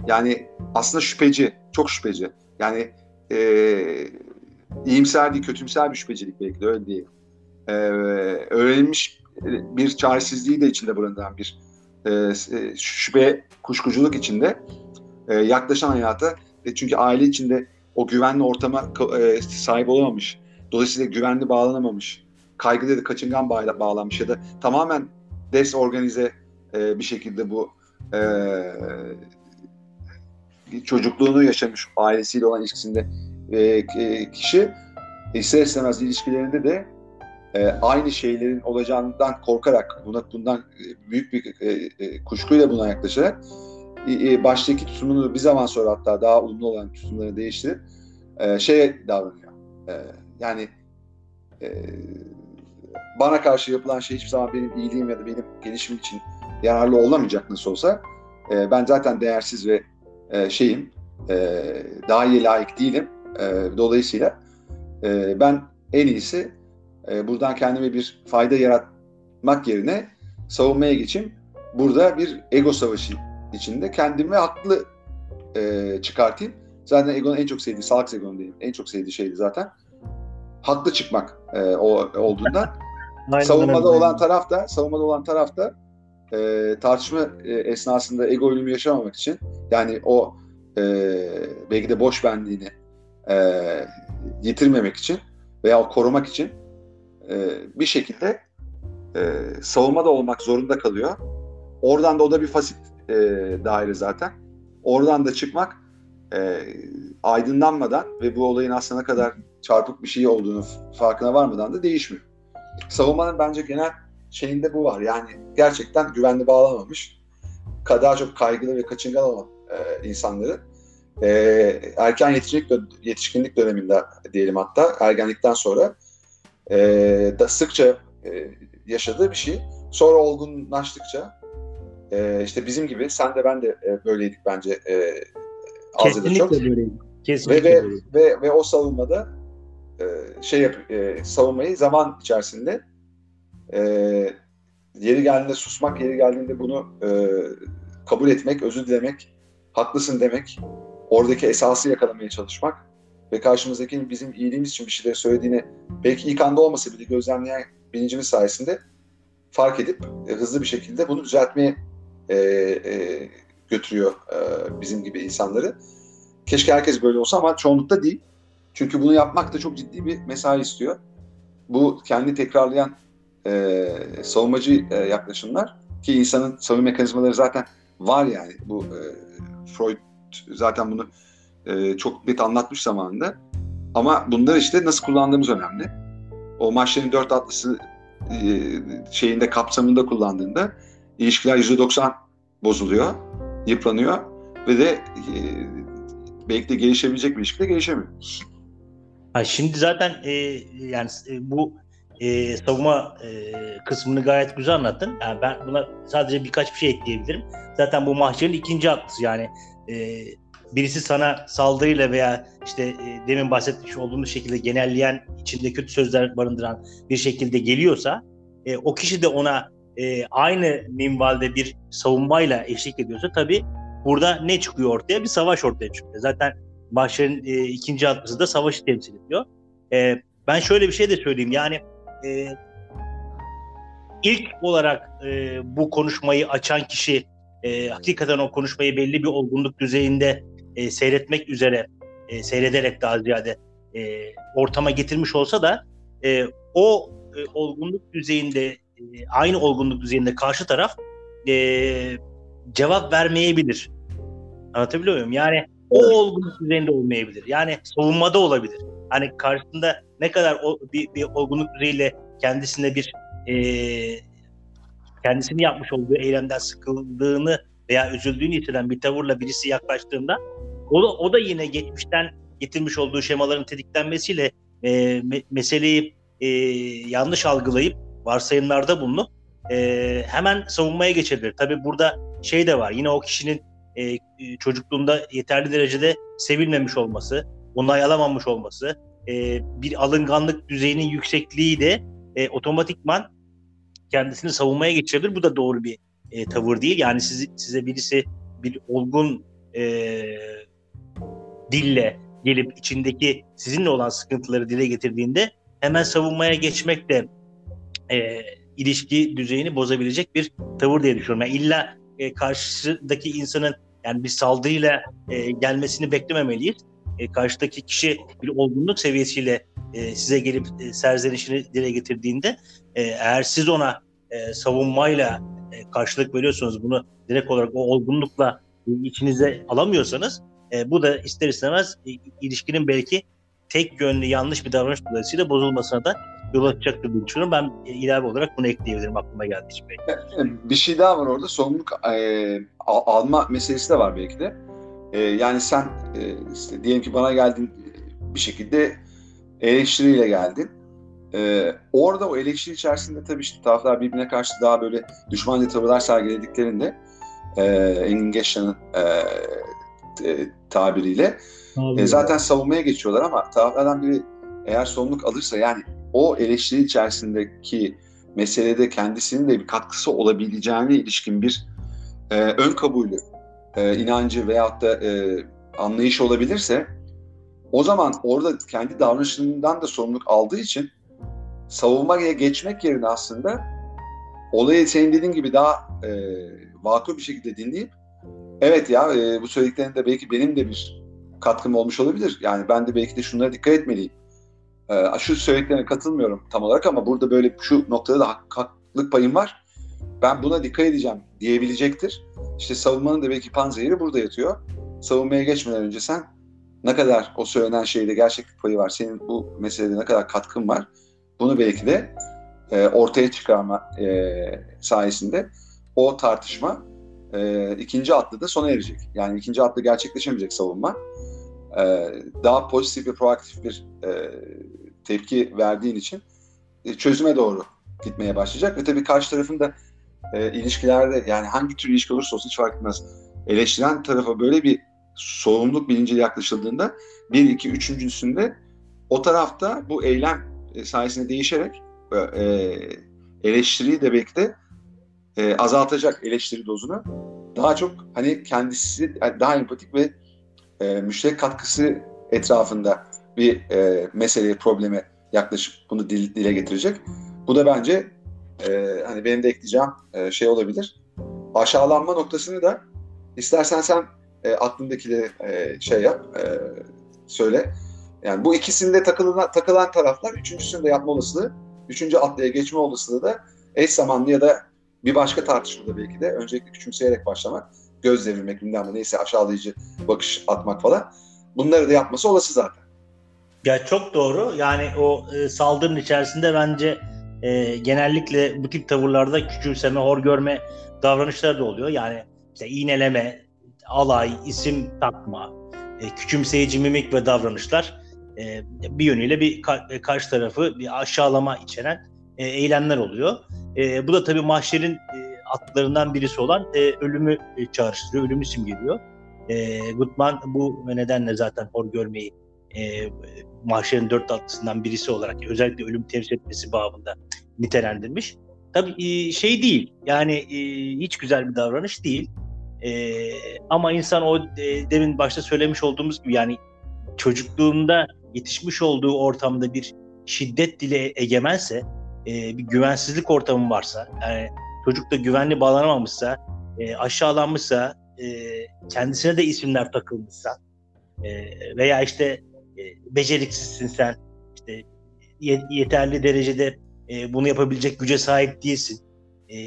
Yani aslında şüpheci, çok şüpheci. Yani e, iyimser değil, kötümser bir şüphecilik belki de öyle diyelim. E, öğrenilmiş bir çaresizliği de içinde barındıran bir e, şüphe, kuşkuculuk içinde e, yaklaşan hayata e, çünkü aile içinde o güvenli ortama e, sahip olamamış. Dolayısıyla güvenli bağlanamamış. Kaygıda da kaçıngan bağ, bağlanmış ya da tamamen desorganize e, bir şekilde bu e, çocukluğunu yaşamış ailesiyle olan ilişkisinde e, e, kişi ister istemez ilişkilerinde de e, aynı şeylerin olacağından korkarak buna bundan büyük bir e, e, kuşkuyla buna yaklaşarak e, e, baştaki tutumunu bir zaman sonra hatta daha olumlu olan tutumları değiştirip e, şeye davranıyor. E, yani e, bana karşı yapılan şey hiçbir zaman benim iyiliğim ya da benim gelişim için yararlı olamayacak nasıl olsa. E, ben zaten değersiz ve e, şeyim, e, daha iyi layık değilim. E, dolayısıyla e, ben en iyisi e, buradan kendime bir fayda yaratmak yerine savunmaya geçeyim. Burada bir ego savaşı içinde kendimi haklı e, çıkartayım. Zaten egonun en çok sevdiği, sağlık egonun diyeyim, en çok sevdiği şeydi zaten. Haklı çıkmak e, o, olduğundan. <laughs> Aynen savunmada öyle. olan taraf da, savunmada olan taraf da e, tartışma e, esnasında ego ölümü yaşamamak için yani o e, belki de boş benliğini e, yitirmemek için veya korumak için e, bir şekilde e, savunmada olmak zorunda kalıyor. Oradan da o da bir fasit e, daire zaten. Oradan da çıkmak e, aydınlanmadan ve bu olayın aslında ne kadar çarpık bir şey olduğunu farkına varmadan da değişmiyor. Savunmanın bence genel şeyinde bu var. Yani gerçekten güvenli bağlamamış. Daha çok kaygılı ve kaçıngan olan e, insanları e, erken yetişkinlik, yetişkinlik döneminde diyelim hatta ergenlikten sonra e, da sıkça e, yaşadığı bir şey. Sonra olgunlaştıkça e, işte bizim gibi sen de ben de e, böyleydik bence e, az da çok. Böyleydik. Kesinlikle ve, ve, ve, ve o savunmada e, şey yap, e, savunmayı zaman içerisinde e, yeri geldiğinde susmak, yeri geldiğinde bunu e, kabul etmek, özür dilemek, haklısın demek, oradaki esası yakalamaya çalışmak ve karşımızdakinin bizim iyiliğimiz için bir şeyler söylediğini belki ilk anda olmasa bile gözlemleyen bilincimiz sayesinde fark edip e, hızlı bir şekilde bunu düzeltmeye e, e, götürüyor e, bizim gibi insanları. Keşke herkes böyle olsa ama çoğunlukta değil. Çünkü bunu yapmak da çok ciddi bir mesai istiyor. Bu kendi tekrarlayan e, savunmacı e, yaklaşımlar ki insanın savunma mekanizmaları zaten var yani. Bu e, Freud zaten bunu e, çok net anlatmış zamanında. Ama bunları işte nasıl kullandığımız önemli. O maçların dört atlısı e, şeyinde kapsamında kullandığında ilişkiler %90 bozuluyor, yıpranıyor ve de e, belki de gelişebilecek bir ilişkide gelişemiyor. Ha, şimdi zaten e, yani e, bu e, savunma e, kısmını gayet güzel anlattın. Yani ben buna sadece birkaç bir şey ekleyebilirim. Zaten bu mahşerin ikinci aklısı yani e, birisi sana saldırıyla veya işte e, demin bahsetmiş olduğumuz şekilde genelleyen, içinde kötü sözler barındıran bir şekilde geliyorsa e, o kişi de ona e, aynı minvalde bir savunmayla eşlik ediyorsa tabii burada ne çıkıyor ortaya? Bir savaş ortaya çıkıyor. Zaten Mahşer'in e, ikinci adlısı da savaşı temsil ediyor. E, ben şöyle bir şey de söyleyeyim. Yani e, ilk olarak e, bu konuşmayı açan kişi e, hakikaten o konuşmayı belli bir olgunluk düzeyinde e, seyretmek üzere e, seyrederek daha ziyade e, ortama getirmiş olsa da e, o e, olgunluk düzeyinde e, aynı olgunluk düzeyinde karşı taraf e, cevap vermeyebilir. Anlatabiliyor muyum? Yani o olgunluk düzeyinde olmayabilir. Yani savunmada olabilir. Hani karşısında ne kadar o, bir, bir olgunluk düzeyiyle kendisine bir e, kendisini yapmış olduğu eylemden sıkıldığını veya üzüldüğünü hisseden bir tavırla birisi yaklaştığında o da, o da yine geçmişten getirmiş olduğu şemaların tetiklenmesiyle e, me, meseleyi e, yanlış algılayıp varsayımlarda bulunup e, hemen savunmaya geçebilir. Tabi burada şey de var yine o kişinin e, çocukluğunda yeterli derecede sevilmemiş olması onay alamamış olması, e, bir alınganlık düzeyinin yüksekliği de e, otomatikman kendisini savunmaya geçirebilir. Bu da doğru bir e, tavır değil. Yani sizi, size birisi bir olgun e, dille gelip içindeki sizinle olan sıkıntıları dile getirdiğinde hemen savunmaya geçmek de e, ilişki düzeyini bozabilecek bir tavır diye düşünüyorum. Yani illa e, karşıdaki insanın yani bir saldırıyla e, gelmesini beklememeliyiz. E, karşıdaki kişi bir olgunluk seviyesiyle e, size gelip e, serzenişini dile getirdiğinde e, eğer siz ona e, savunmayla e, karşılık veriyorsunuz bunu direkt olarak o olgunlukla içinize alamıyorsanız e, bu da ister istemez e, ilişkinin belki tek yönlü yanlış bir davranış dolayısıyla bozulmasına da yol açacaktır diye düşünüyorum. Ben e, ilave olarak bunu ekleyebilirim aklıma geldi. E, bir şey daha var orada. Sorumluluk e, alma meselesi de var belki de. E, yani sen e, işte diyelim ki bana geldin bir şekilde eleştiriyle geldin. E, orada o eleştiri içerisinde tabii işte taraflar birbirine karşı daha böyle düşmanca tavırlar sergilediklerinde e, Engin Geçcan'ın e, e, tabiriyle e, zaten savunmaya geçiyorlar ama taraflardan biri eğer sorumluluk alırsa yani o eleştiri içerisindeki meselede kendisinin de bir katkısı olabileceğine ilişkin bir e, ön kabulü, e, inancı veyahut da e, anlayış olabilirse o zaman orada kendi davranışından da sorumluluk aldığı için savunmaya geçmek yerine aslında olayı senin dediğin gibi daha e, vakıf bir şekilde dinleyip evet ya e, bu söylediklerinde belki benim de bir katkım olmuş olabilir. Yani ben de belki de şunlara dikkat etmeliyim. E, şu söylediklerine katılmıyorum tam olarak ama burada böyle şu noktada da hak, haklılık payım var. Ben buna dikkat edeceğim diyebilecektir. İşte savunmanın da belki panzehiri burada yatıyor. Savunmaya geçmeden önce sen ne kadar o söylenen şeyde gerçeklik payı var, senin bu meselede ne kadar katkın var, bunu belki de e, ortaya çıkarma e, sayesinde o tartışma e, ikinci atlı da sona erecek. Yani ikinci atlı gerçekleşemeyecek savunma. E, daha pozitif ve proaktif bir e, tepki verdiğin için e, çözüme doğru gitmeye başlayacak. Ve tabii karşı tarafın da e, ilişkilerde yani hangi tür ilişki olursa olsun hiç fark etmez. Eleştiren tarafa böyle bir sorumluluk bilinciyle yaklaşıldığında bir, iki, üçüncüsünde o tarafta bu eylem e, sayesinde değişerek e, e, eleştiriyi de belki de e, azaltacak eleştiri dozunu. Daha çok hani kendisi daha empatik ve e, müşterek katkısı etrafında bir e, meseleye, probleme yaklaşıp bunu dil, dile getirecek. Bu da bence e, hani benim de ekleyeceğim e, şey olabilir. Aşağılanma noktasını da istersen sen e, aklındakileri e, şey yap, e, söyle. Yani bu ikisinde takılan, takılan taraflar üçüncüsünü de yapma olasılığı, üçüncü atlıya geçme olasılığı da eş zamanlı ya da bir başka tartışmada belki de öncelikle küçümseyerek başlamak, göz devirmek, bilmem neyse aşağılayıcı bakış atmak falan. Bunları da yapması olası zaten. Ya çok doğru. Yani o e, saldırının içerisinde bence e, genellikle bu tip tavırlarda küçümseme, hor görme davranışları da oluyor. Yani işte iğneleme, alay, isim takma, e, küçümseyici mimik ve davranışlar e, bir yönüyle bir ka- karşı tarafı bir aşağılama içeren e, eylemler oluyor. E, bu da tabii mahşerin e, atlarından birisi olan e, ölümü e, çağrıştırıyor, ölümü simgeliyor. E, Gutman bu nedenle zaten hor görmeyi e, mahşerin dört atlısından birisi olarak özellikle ölüm temsil etmesi babında nitelendirmiş. Tabii e, şey değil, yani e, hiç güzel bir davranış değil. E, ama insan o e, demin başta söylemiş olduğumuz gibi yani çocukluğunda yetişmiş olduğu ortamda bir şiddet dile egemense, e, bir güvensizlik ortamı varsa, yani çocuk da güvenli bağlanamamışsa, e, aşağılanmışsa, e, kendisine de isimler takılmışsa e, veya işte beceriksizsin sen, işte yeterli derecede e, bunu yapabilecek güce sahip değilsin. E,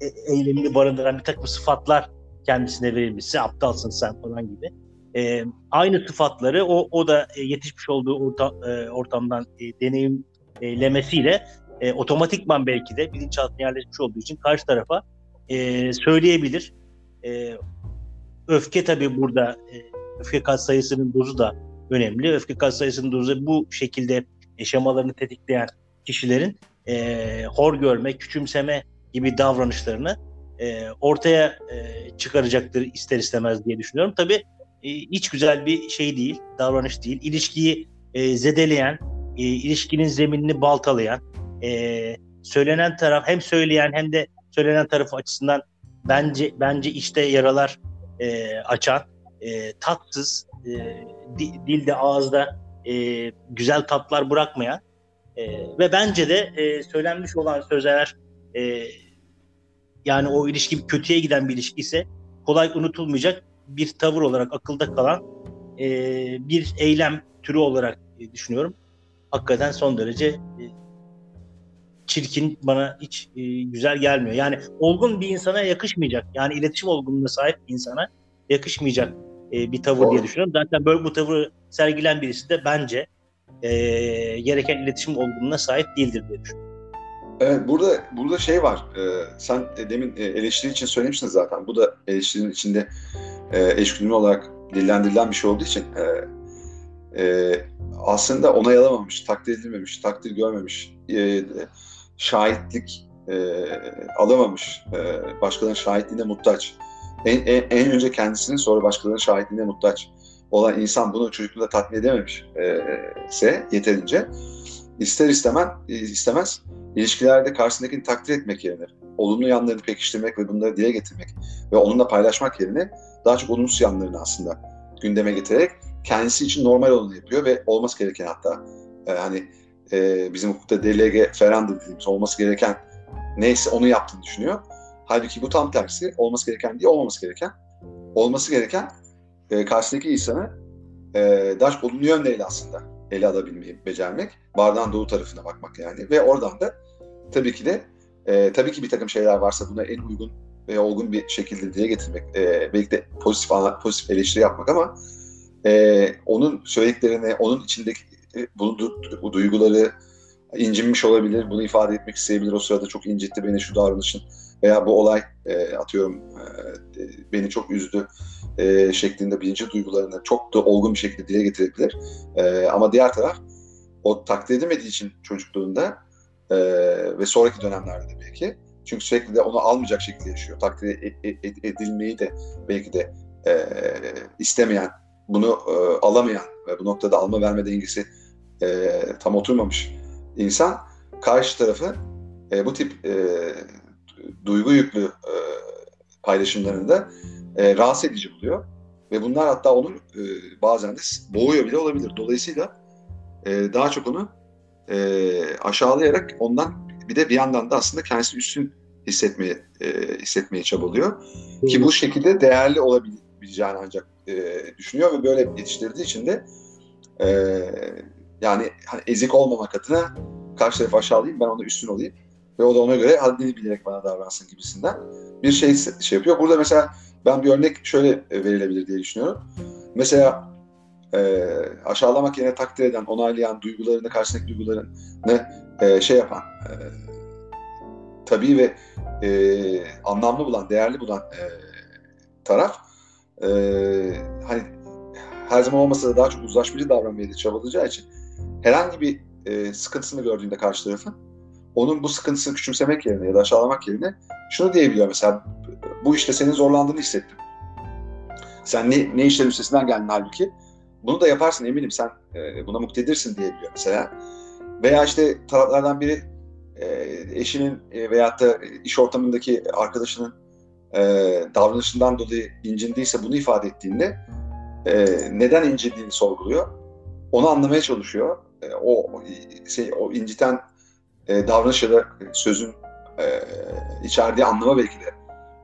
e, eylemini barındıran bir takım sıfatlar kendisine verilmişse aptalsın sen falan gibi. E, aynı sıfatları o, o da e, yetişmiş olduğu orta, e, ortamdan e, deneyimlemesiyle e, otomatikman belki de bilinçaltına yerleşmiş olduğu için karşı tarafa e, söyleyebilir. E, öfke tabii burada e, öfke kat sayısının dozu da önemli. Öfke kat sayısının dozu bu şekilde yaşamalarını tetikleyen kişilerin e, hor görme, küçümseme gibi davranışlarını e, ortaya e, çıkaracaktır ister istemez diye düşünüyorum. Tabii e, hiç güzel bir şey değil, davranış değil. İlişkiyi e, zedeleyen, e, ilişkinin zeminini baltalayan, e, söylenen taraf hem söyleyen hem de söylenen taraf açısından bence bence işte yaralar e, açan, e, tatsız, e, di, dilde ağızda e, güzel tatlar bırakmayan e, ve bence de e, söylenmiş olan sözler e, yani o ilişki kötüye giden bir ilişki ise kolay unutulmayacak bir tavır olarak akılda kalan e, bir eylem türü olarak e, düşünüyorum. Hakikaten son derece e, çirkin bana hiç e, güzel gelmiyor. Yani olgun bir insana yakışmayacak. Yani iletişim olgunluğuna sahip bir insana yakışmayacak e, bir tavır Doğru. diye düşünüyorum. Zaten böyle bu tavırı sergilen birisi de bence e, gereken iletişim olgunluğuna sahip değildir diye düşünüyorum. Evet, burada burada şey var. E, sen demin e, eleştiri için söylemiştin zaten. Bu da eleştirinin içinde e, eşgüdümlü olarak dillendirilen bir şey olduğu için e, e, aslında onay alamamış, takdir edilmemiş, takdir görmemiş, e, şahitlik e, alamamış, e, başkalarının şahitliğine muhtaç. En, en, en önce kendisinin sonra başkalarının şahitliğine muhtaç olan insan bunu çocukluğunda tatmin edememiş e, yeterince ister istemez, istemez ilişkilerde karşısındakini takdir etmek yerine olumlu yanlarını pekiştirmek ve bunları dile getirmek ve onunla paylaşmak yerine daha çok olumsuz yanlarını aslında gündeme getirerek kendisi için normal olanı yapıyor ve olması gereken hatta e, hani e, bizim hukukta delege feranda dediğimiz olması gereken neyse onu yaptığını düşünüyor. Halbuki bu tam tersi olması gereken değil olmaması gereken. Olması gereken e, karşıdaki insanı e, çok olumlu yönleriyle aslında ele alabilmeyi becermek. Bardağın doğu tarafına bakmak yani. Ve oradan da tabii ki de e, tabii ki bir takım şeyler varsa buna en uygun ve olgun bir şekilde diye getirmek. E, belki de pozitif, pozitif eleştiri yapmak ama e, onun söylediklerini, onun içindeki e, bulunduğu bu duyguları incinmiş olabilir. Bunu ifade etmek isteyebilir. O sırada çok incitti beni şu davranışın veya bu olay e, atıyorum e, beni çok üzdü e, şeklinde birinci duygularını çok da olgun bir şekilde dile getirebilir. E, ama diğer taraf o takdir edemediği için çocukluğunda e, ve sonraki dönemlerde de belki çünkü sürekli de onu almayacak şekilde yaşıyor. Takdir e, e, edilmeyi de belki de e, istemeyen, bunu e, alamayan ve bu noktada alma verme dengesi e, tam oturmamış insan karşı tarafı e, bu tip e, duygu yüklü e, paylaşımlarında e, rahatsız edici buluyor. Ve bunlar hatta onu e, bazen de boğuyor bile olabilir. Dolayısıyla e, daha çok onu e, aşağılayarak ondan bir de bir yandan da aslında kendisini üstün hissetmeye e, hissetmeye çabalıyor. Hı. Ki bu şekilde değerli olabileceğini ancak e, düşünüyor ve böyle yetiştirdiği için de e, yani hani ezik olmamak adına karşı tarafı aşağılayayım ben ona üstün olayım ve o da ona göre haddini bilerek bana davransın gibisinden bir şey şey yapıyor. Burada mesela ben bir örnek şöyle e, verilebilir diye düşünüyorum. Mesela e, aşağılamak yerine takdir eden, onaylayan, duygularını, karşısındaki duygularını e, şey yapan, e, tabii ve e, anlamlı bulan, değerli bulan e, taraf e, hani her zaman olmasa da daha çok uzlaşmacı davranmaya da çabalayacağı için herhangi bir e, sıkıntısını gördüğünde karşı tarafın onun bu sıkıntısını küçümsemek yerine ya da aşağılamak yerine şunu diyebiliyor mesela bu işte senin zorlandığını hissettim. Sen ne, ne işlerin üstesinden geldin halbuki. Bunu da yaparsın eminim sen e, buna muktedirsin diyebiliyor mesela. Veya işte taraflardan biri e, eşinin e, veyahut da iş ortamındaki arkadaşının e, davranışından dolayı incindiyse bunu ifade ettiğinde e, neden incindiğini sorguluyor. Onu anlamaya çalışıyor. E, o şey, o inciten e, davranış ya da sözün e, içerdiği anlama belki de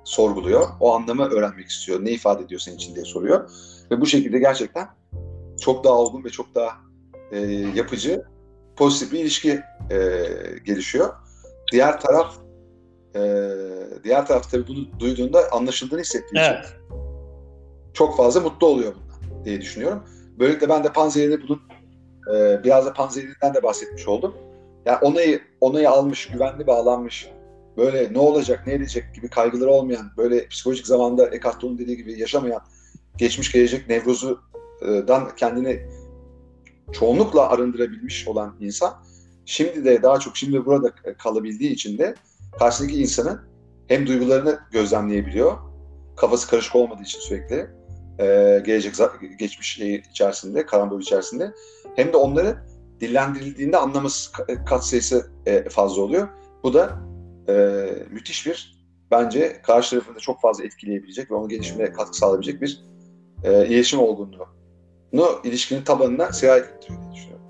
sorguluyor. O anlamı öğrenmek istiyor. Ne ifade ediyor senin için diye soruyor. Ve bu şekilde gerçekten çok daha olgun ve çok daha e, yapıcı, pozitif bir ilişki e, gelişiyor. Diğer taraf e, diğer taraf tabii bunu duyduğunda anlaşıldığını hissettiği evet. için çok fazla mutlu oluyor bundan diye düşünüyorum. Böylelikle ben de Panzehir'de bunun e, biraz da Panzehir'den de bahsetmiş oldum. Yani onayı, onayı almış, güvenli bağlanmış, böyle ne olacak, ne edecek gibi kaygıları olmayan, böyle psikolojik zamanda Eckhart Tolle'un dediği gibi yaşamayan, geçmiş gelecek nevrozudan kendini çoğunlukla arındırabilmiş olan insan, şimdi de daha çok şimdi burada kalabildiği için de karşısındaki insanın hem duygularını gözlemleyebiliyor, kafası karışık olmadığı için sürekli, e, gelecek geçmiş şey içerisinde, karambol içerisinde hem de onları dillendirildiğinde anlaması katsayısı e, fazla oluyor. Bu da e, müthiş bir bence karşı tarafını çok fazla etkileyebilecek ve onun gelişimine katkı sağlayabilecek bir e, iletişim olgunluğunu ilişkinin tabanına sirayet ettiriyor diye düşünüyorum.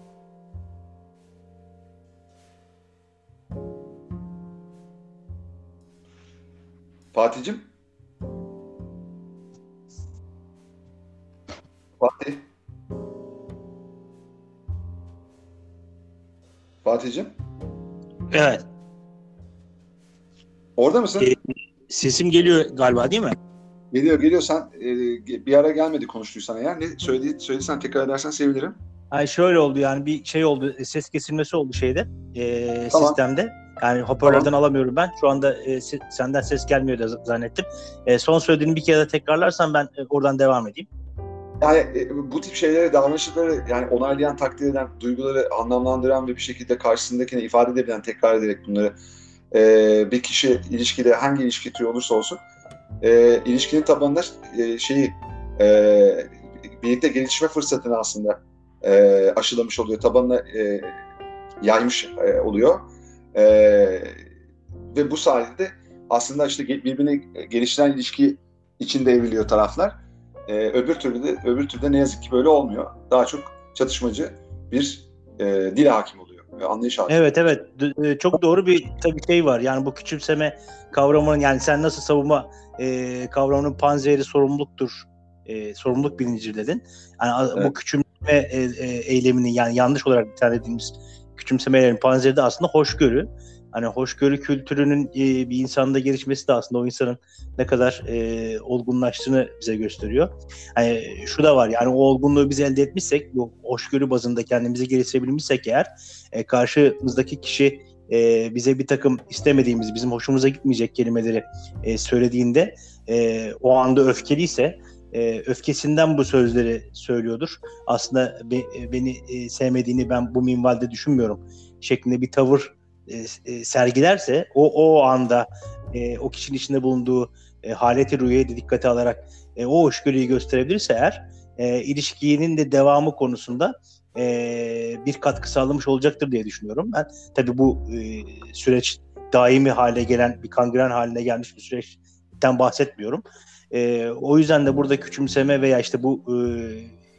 Fatih'cim? Fatih? Fatih'cim? Evet. Orada mısın? Ee, sesim geliyor galiba değil mi? Geliyor geliyor. Sen e, bir ara gelmedi konuştuysan eğer. Ne söyledi, söylediysen tekrar edersen sevinirim. Ay şöyle oldu yani bir şey oldu. Ses kesilmesi oldu şeyde. E, Tamam. Sistemde. Yani hoparlörden alamıyorum ben. Şu anda e, se- senden ses gelmiyor da zannettim. E, son söylediğini bir kere de tekrarlarsan ben e, oradan devam edeyim. Yani e, bu tip şeyleri, davranışları yani onaylayan, takdir eden, duyguları anlamlandıran ve bir şekilde karşısındakine ifade edebilen, tekrar ederek bunları e, bir kişi ilişkide hangi ilişki türü olursa olsun e, ilişkinin tabanında e, şeyi e, birlikte gelişme fırsatını aslında e, aşılamış oluyor. Tabanına e, yaymış e, oluyor. E, ve bu sayede aslında işte birbirine geliştiren ilişki içinde evriliyor taraflar. E, öbür türlü de öbür türlü de ne yazık ki böyle olmuyor. Daha çok çatışmacı bir e, dil hakim oluyor. ve Anlayış hakim. Evet evet D- e, çok doğru bir tabii şey var. Yani bu küçümseme kavramının yani sen nasıl savunma e, kavramının panzehri sorumluluktur. E, sorumluluk bilincir dedin. Yani a- bu Evet. küçümseme e, e, eylemini yani yanlış olarak nitelediğimiz küçümsemelerin panzehri de aslında hoşgörü. Hani hoşgörü kültürünün e, bir insanda gelişmesi de aslında o insanın ne kadar e, olgunlaştığını bize gösteriyor. Hani şu da var yani o olgunluğu biz elde etmişsek, bu hoşgörü bazında kendimizi geliştirebilmişsek eğer e, karşımızdaki kişi e, bize bir takım istemediğimiz, bizim hoşumuza gitmeyecek kelimeleri e, söylediğinde e, o anda öfkeliyse e, öfkesinden bu sözleri söylüyordur. Aslında be- beni e, sevmediğini ben bu minvalde düşünmüyorum şeklinde bir tavır e, e, sergilerse o o anda e, o kişinin içinde bulunduğu e, haleti ruhiye de dikkate alarak e, o hoşgörüyü gösterebilirse eğer e, ilişkinin de devamı konusunda e, bir katkı sağlamış olacaktır diye düşünüyorum. Ben tabii bu e, süreç daimi hale gelen bir kangren haline gelmiş bir süreçten bahsetmiyorum. E, o yüzden de burada küçümseme veya işte bu e,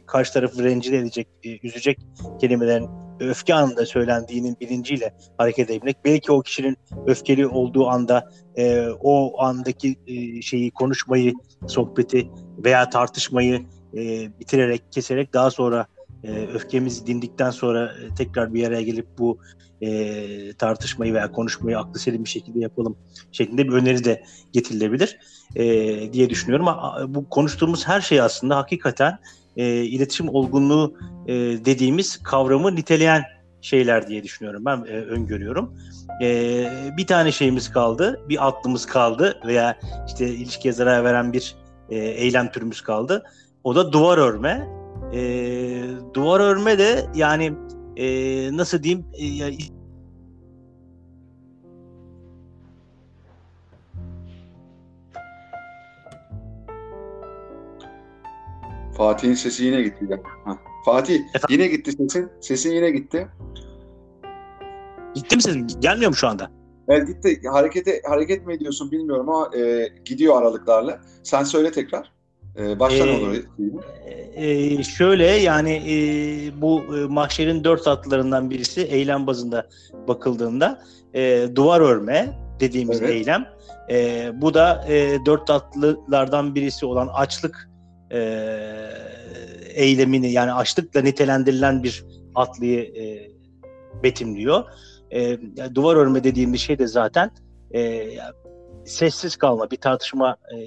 karşı tarafı rencide edecek, e, üzecek kelimelerin öfke anında söylendiğinin bilinciyle hareket edebilmek. Belki o kişinin öfkeli olduğu anda e, o andaki e, şeyi konuşmayı, sohbeti veya tartışmayı e, bitirerek, keserek daha sonra e, öfkemiz dindikten sonra e, tekrar bir araya gelip bu e, tartışmayı veya konuşmayı aklı selim bir şekilde yapalım şeklinde bir öneri de getirilebilir e, diye düşünüyorum. A- Bu konuştuğumuz her şey aslında hakikaten e, iletişim olgunluğu e, dediğimiz kavramı niteleyen şeyler diye düşünüyorum. Ben e, öngörüyorum. E, bir tane şeyimiz kaldı, bir aklımız kaldı veya işte ilişkiye zarar veren bir e, eylem türümüz kaldı. O da duvar örme. E, duvar örme de yani e, nasıl diyeyim e, Fatih'in sesi yine gitti. ya. Hah. Fatih yine gitti sesin. Sesin yine gitti. gitti mi sesim? Gelmiyor mu şu anda? Evet gitti. Harekete hareket mi ediyorsun bilmiyorum ama e, gidiyor aralıklarla. Sen söyle tekrar. E, baştan Ee, olur. Ee, şöyle yani e, bu e, mahşerin dört atlarından birisi eylem bazında bakıldığında e, duvar örme dediğimiz Evet. eylem. E, bu da e, dört tatlılardan birisi olan açlık e, eylemini yani açlıkla nitelendirilen bir atlıyı e, betimliyor. E, duvar örme dediğimiz şey de zaten e, sessiz kalma bir tartışma e,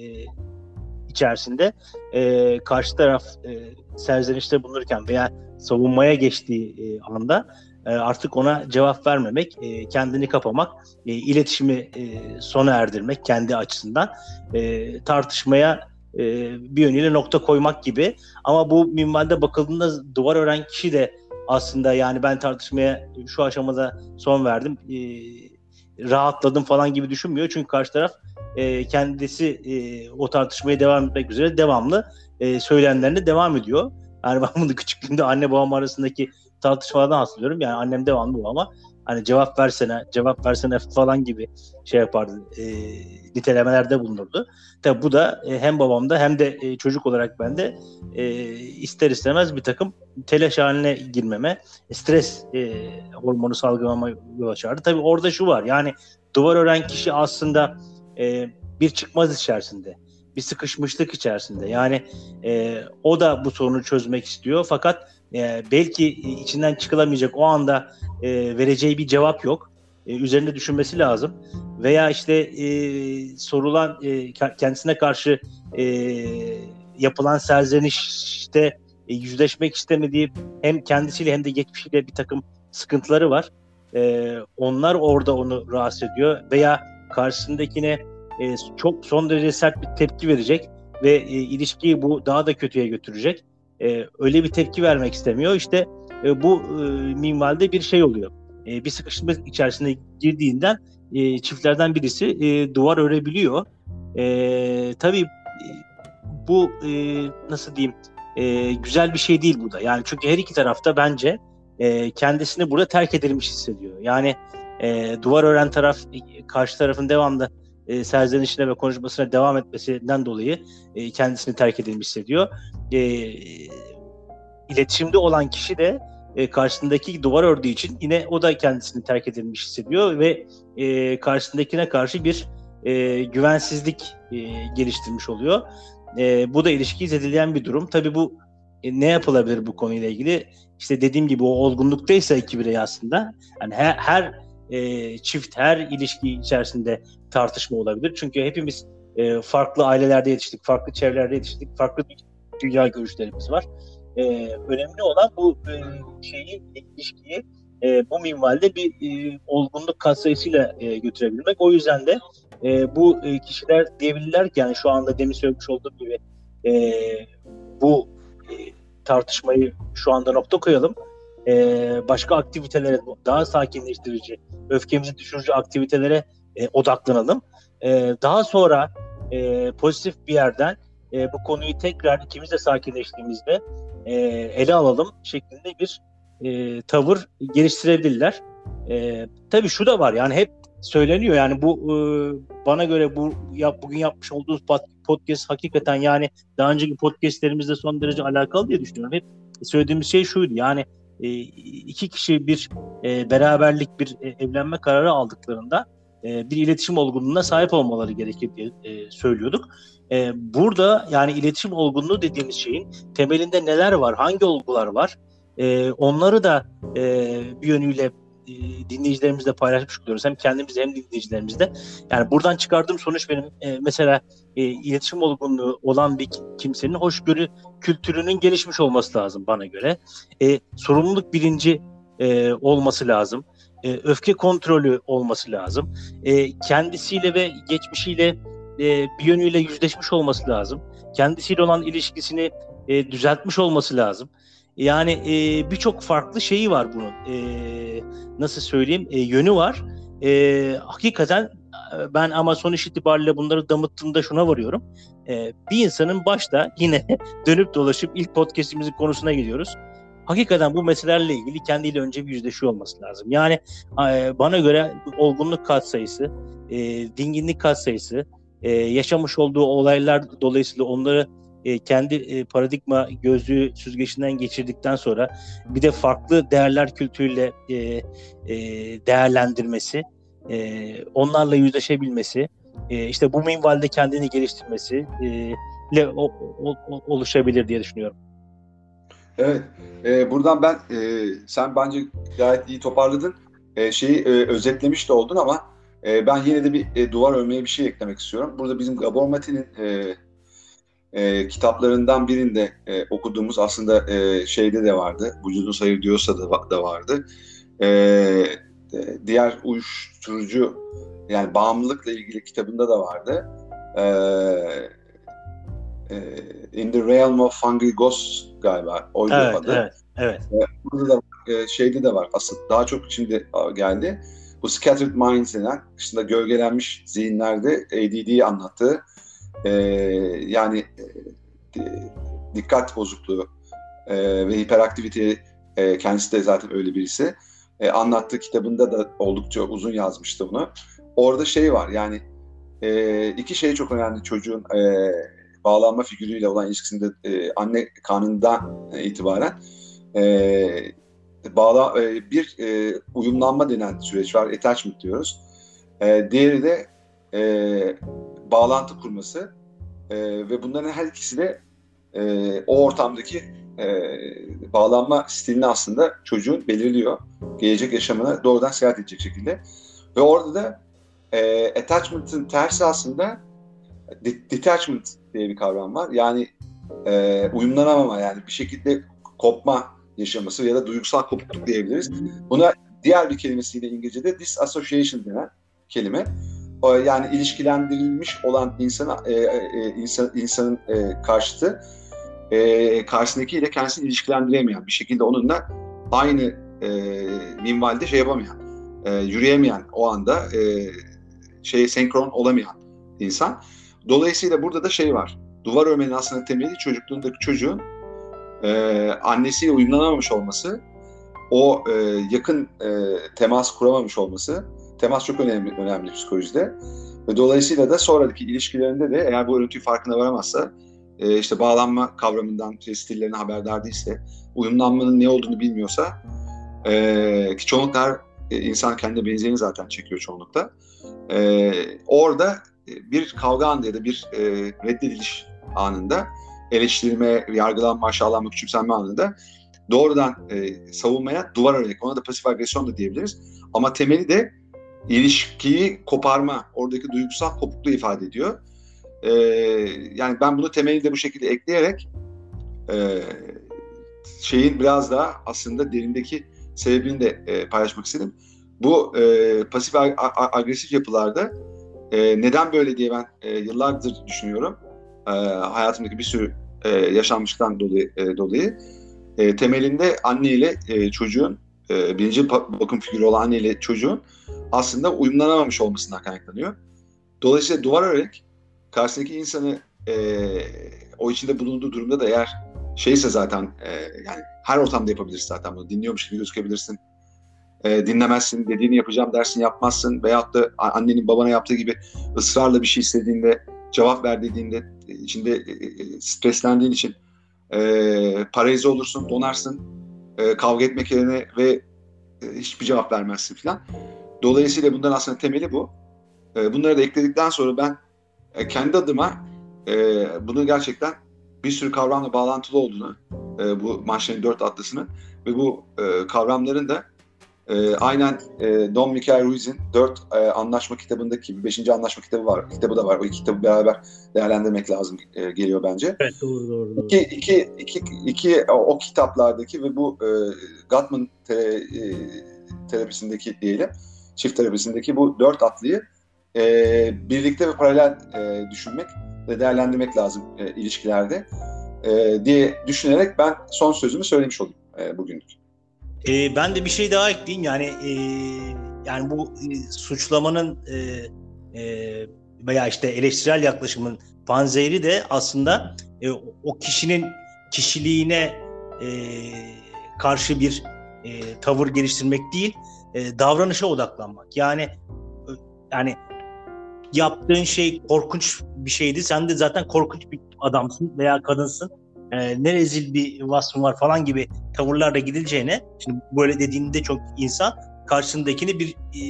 içerisinde e, karşı taraf e, serzenişte bulunurken veya savunmaya geçtiği e, anda e, artık ona cevap vermemek, e, kendini kapamak, e, iletişimi e, sona erdirmek kendi açısından e, tartışmaya e, bir yönüyle nokta koymak gibi. Ama bu minvalde bakıldığında duvar ören kişi de aslında yani ben tartışmaya şu aşamada son verdim, e, rahatladım falan gibi düşünmüyor. Çünkü karşı taraf e, kendisi e, o tartışmaya devam etmek üzere devamlı e, e, söylemlerine devam ediyor. Yani <laughs> ben bunu küçüklüğümde anne babam arasındaki tartışmalardan hatırlıyorum. Yani annem devamlı bu ama hani cevap versene, cevap versene falan gibi şey yapardı. E, nitelemelerde bulunurdu. Tabi bu da e, hem babamda hem de e, çocuk olarak bende e, ister istemez bir takım telaş haline girmeme, stres hormonu salgılama yol açardı. Tabi orada şu var yani duvar ören kişi aslında bir çıkmaz içerisinde bir sıkışmışlık içerisinde. Yani o da bu sorunu çözmek istiyor fakat belki içinden çıkılamayacak o anda vereceği bir cevap yok. E, üzerinde düşünmesi lazım. Veya işte e, sorulan e, kendisine karşı e, yapılan serzenişte e, yüzleşmek istemediği hem kendisiyle hem de geçmişiyle bir takım sıkıntıları var. E, onlar orada onu rahatsız ediyor veya karşısındakine e, çok son derece sert bir tepki verecek ve e, ilişkiyi bu daha da kötüye götürecek. E, öyle bir tepki vermek istemiyor. İşte e, bu e, minvalde bir şey oluyor. E, bir sıkışma içerisine girdiğinden e, çiftlerden birisi e, duvar örebiliyor. E, tabii e, bu e, nasıl diyeyim e, güzel bir şey değil bu da. Yani çünkü her iki tarafta bence e, kendisini burada terk edilmiş hissediyor. Yani e, duvar ören taraf karşı tarafın devamlı e, serzenişine ve konuşmasına devam etmesinden dolayı e, kendisini terk edilmiş hissediyor. E, iletişimde olan kişi de e, karşısındaki duvar ördüğü için yine o da kendisini terk edilmiş hissediyor ve e, karşısındakine karşı bir e, güvensizlik e, geliştirmiş oluyor. E, bu da ilişkiyi zedeleyen bir durum. Tabii bu e, ne yapılabilir bu konuyla ilgili? İşte dediğim gibi o olgunluktaysa iki birey aslında yani her, her e, çift, her ilişki içerisinde tartışma olabilir. Çünkü hepimiz e, farklı ailelerde yetiştik, farklı çevrelerde yetiştik, farklı dünya görüşlerimiz var. E, önemli olan bu e, şeyi, ilişkiyi e, bu minvalde bir e, olgunluk katsayısıyla e, götürebilmek. O yüzden de e, bu e, kişiler diyebilirler yani şu anda demin söylemiş olduğum gibi e, bu e, tartışmayı şu anda nokta koyalım. E, başka aktivitelere daha sakinleştirici, öfkemizi düşürücü aktivitelere e, odaklanalım. E, daha sonra e, pozitif bir yerden e, bu konuyu tekrar ikimiz de sakinleştiğimizde e, ele alalım şeklinde bir e, tavır geliştirebilirler. E, tabii şu da var yani hep söyleniyor yani bu e, bana göre bu yap, bugün yapmış olduğumuz podcast hakikaten yani daha önceki podcastlerimizde son derece alakalı diye düşünüyorum. Hep söylediğimiz şey şuydu yani e, iki kişi bir e, beraberlik bir e, evlenme kararı aldıklarında e, bir iletişim olgunluğuna sahip olmaları gerekir diye e, söylüyorduk. E, burada yani iletişim olgunluğu dediğimiz şeyin temelinde neler var, hangi olgular var? E, onları da e, bir yönüyle e, dinleyicilerimizle paylaşmış oluyoruz. Hem kendimizde hem dinleyicilerimizde. Yani buradan çıkardığım sonuç benim e, mesela e, iletişim olgunluğu olan bir kimsenin hoşgörü kültürünün gelişmiş olması lazım bana göre. E, sorumluluk bilinci e, olması lazım. E, öfke kontrolü olması lazım. E, kendisiyle ve geçmişiyle e, bir yönüyle yüzleşmiş olması lazım. Kendisiyle olan ilişkisini e, düzeltmiş olması lazım. Yani e, birçok farklı şeyi var bunun. E, nasıl söyleyeyim? E, yönü var. E, hakikaten ben ama sonuç itibariyle bunları damıttığımda şuna varıyorum. E, bir insanın başta yine <laughs> dönüp dolaşıp ilk podcastimizin konusuna gidiyoruz. Hakikaten bu meselelerle ilgili kendiyle önce bir yüzleşiyor olması lazım. Yani e, bana göre olgunluk katsayısı, e, dinginlik katsayısı, e, yaşamış olduğu olaylar dolayısıyla onları e, kendi e, paradigma gözlüğü süzgeçinden geçirdikten sonra bir de farklı değerler kültürüyle e, e, değerlendirmesi, e, onlarla yüzleşebilmesi, e, işte bu minvalde kendini geliştirmesi e, ile o, o, oluşabilir diye düşünüyorum. Evet, e, buradan ben e, sen bence gayet iyi toparladın. E, şeyi e, özetlemiş de oldun ama e, ben yine de bir e, duvar örmeye bir şey eklemek istiyorum. Burada bizim Gabor Mati'nin e, e, kitaplarından birinde e, okuduğumuz aslında e, şeyde de vardı. Vücudun sayı diyorsa da, da vardı. E, e, diğer uyuşturucu yani bağımlılıkla ilgili kitabında da vardı. E, e, In the Realm of Hungry Ghosts galiba oydu evet, adı. Evet, evet. E, burada da e, şeyde de var aslında daha çok şimdi geldi. Bu Scattered Minds denen dışında gölgelenmiş zihinlerde ADD'yi anlattığı e, yani e, dikkat bozukluğu e, ve hiperaktivite e, kendisi de zaten öyle birisi. E, anlattığı kitabında da oldukça uzun yazmıştı bunu. Orada şey var yani e, iki şey çok önemli çocuğun e, bağlanma figürüyle olan ilişkisinde e, anne karnından itibaren e, bağla e, bir e, uyumlanma denen süreç var. Attachment diyoruz. E, diğeri de e, bağlantı kurması ve bunların her ikisi de o ortamdaki bağlanma stilini aslında çocuğun belirliyor. Gelecek yaşamına doğrudan seyahat edecek şekilde. Ve orada da e, attachment'ın tersi aslında detachment diye bir kavram var. Yani uyumlanamama yani bir şekilde kopma yaşaması ya da duygusal kopukluk diyebiliriz. Buna diğer bir kelimesiyle İngilizce'de disassociation denen kelime. Yani ilişkilendirilmiş olan insana, e, e, insan, insanın e, karşıtı e, karşısındakiyle kendisini ilişkilendiremeyen, bir şekilde onunla aynı e, minvalde şey yapamayan, e, yürüyemeyen o anda e, şey senkron olamayan insan. Dolayısıyla burada da şey var. Duvar örmenin aslında temeli çocukluğundaki çocuğun e, annesiyle uyumlanamamış olması, o e, yakın e, temas kuramamış olması, temas çok önemli önemli psikolojide ve dolayısıyla da sonraki ilişkilerinde de eğer bu örüntüyü farkına varamazsa e, işte bağlanma kavramından, stillerine haberdar değilse, uyumlanmanın ne olduğunu bilmiyorsa e, ki çoğunlukla e, insan kendi benzerini zaten çekiyor çoğunlukla. E, orada bir kavga anında ya da bir e, reddediliş anında eleştirilme, yargılanma, aşağılanma, küçümsenme anında doğrudan e, savunmaya duvar örnek. Ona da pasif agresyon da diyebiliriz. Ama temeli de ilişkiyi koparma, oradaki duygusal kopukluğu ifade ediyor. E, yani ben bunu temeli de bu şekilde ekleyerek e, şeyin biraz daha aslında derindeki sebebini de e, paylaşmak istedim. Bu e, pasif ag- agresif yapılarda e, neden böyle diye ben e, yıllardır düşünüyorum. E, hayatımdaki bir sürü e, yaşanmıştan dolayı, e, dolayı. E, temelinde anne ile e, çocuğun, e, birinci bakım figürü olan anne ile çocuğun aslında uyumlanamamış olmasından kaynaklanıyor. Dolayısıyla duvar örerek karşısındaki insanı e, o içinde bulunduğu durumda da eğer şeyse zaten e, yani her ortamda yapabilirsin zaten bunu. Dinliyormuş gibi gözükebilirsin. E, dinlemezsin, dediğini yapacağım dersin yapmazsın. Veyahut da annenin babana yaptığı gibi ısrarla bir şey istediğinde, cevap ver dediğinde içinde e, e, streslendiğin için e, paralize olursun, donarsın. E, kavga etmek yerine ve e, hiçbir cevap vermezsin falan. Dolayısıyla bundan aslında temeli bu. E, bunları da ekledikten sonra ben e, kendi adıma e, bunu gerçekten bir sürü kavramla bağlantılı olduğunu, e, bu Manşe'nin dört atlısının ve bu e, kavramların da e, aynen e, Don Miguel Ruiz'in dört e, anlaşma kitabındaki bir beşinci anlaşma kitabı var. Kitabı da var. O iki kitabı beraber değerlendirmek lazım e, geliyor bence. Evet doğru doğru. doğru. İki, iki, iki, iki o, o kitaplardaki ve bu e, Gottman te, e, terapisindeki diyelim, çift terapisindeki bu dört atlıyı e, birlikte ve paralel e, düşünmek ve değerlendirmek lazım e, ilişkilerde e, diye düşünerek ben son sözümü söylemiş olayım e, bugünlük. E, ben de bir şey daha ekleyeyim yani e, yani bu e, suçlamanın e, e, veya işte eleştirel yaklaşımın panzehri de aslında e, o kişinin kişiliğine e, karşı bir e, tavır geliştirmek değil, e, davranışa odaklanmak. Yani e, yani yaptığın şey korkunç bir şeydi. Sen de zaten korkunç bir adamsın veya kadınsın. E, ne rezil bir vasfın var falan gibi tavırlarla gidileceğine şimdi böyle dediğinde çok insan karşısındakini bir e,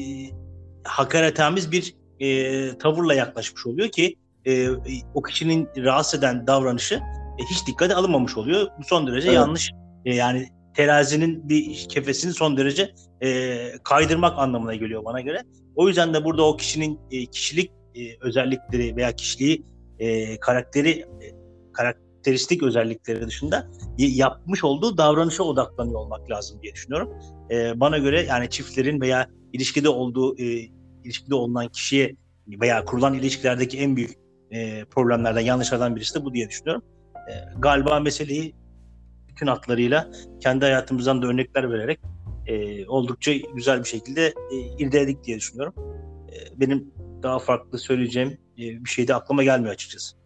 hakaretamiz bir e, tavırla yaklaşmış oluyor ki e, o kişinin rahatsız eden davranışı e, hiç dikkate alınmamış oluyor. Bu son derece evet. yanlış. E, yani terazinin bir kefesini son derece e, kaydırmak anlamına geliyor bana göre. O yüzden de burada o kişinin e, kişilik e, özellikleri veya kişiliği e, karakteri e, karakteristik özellikleri dışında yapmış olduğu davranışa odaklanıyor olmak lazım diye düşünüyorum. E, bana göre yani çiftlerin veya ilişkide olduğu e, ilişkide olunan kişiye veya kurulan ilişkilerdeki en büyük e, problemlerden, yanlışlardan birisi de bu diye düşünüyorum. E, galiba meseleyi bütün hatlarıyla kendi hayatımızdan da örnekler vererek e, oldukça güzel bir şekilde e, irdeledik diye düşünüyorum. E, benim daha farklı söyleyeceğim e, bir şey de aklıma gelmiyor açıkçası.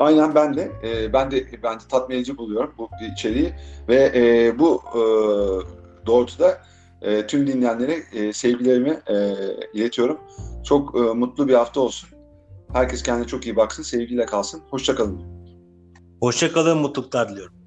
Aynen ben de. E, ben de ben de tatmin edici buluyorum bu içeriği ve e, bu e, doğrultuda e, tüm dinleyenlere e, sevgilerimi e, iletiyorum. Çok e, mutlu bir hafta olsun. Herkes kendine çok iyi baksın, sevgiyle kalsın. Hoşçakalın. Hoşçakalın, mutluluklar diliyorum.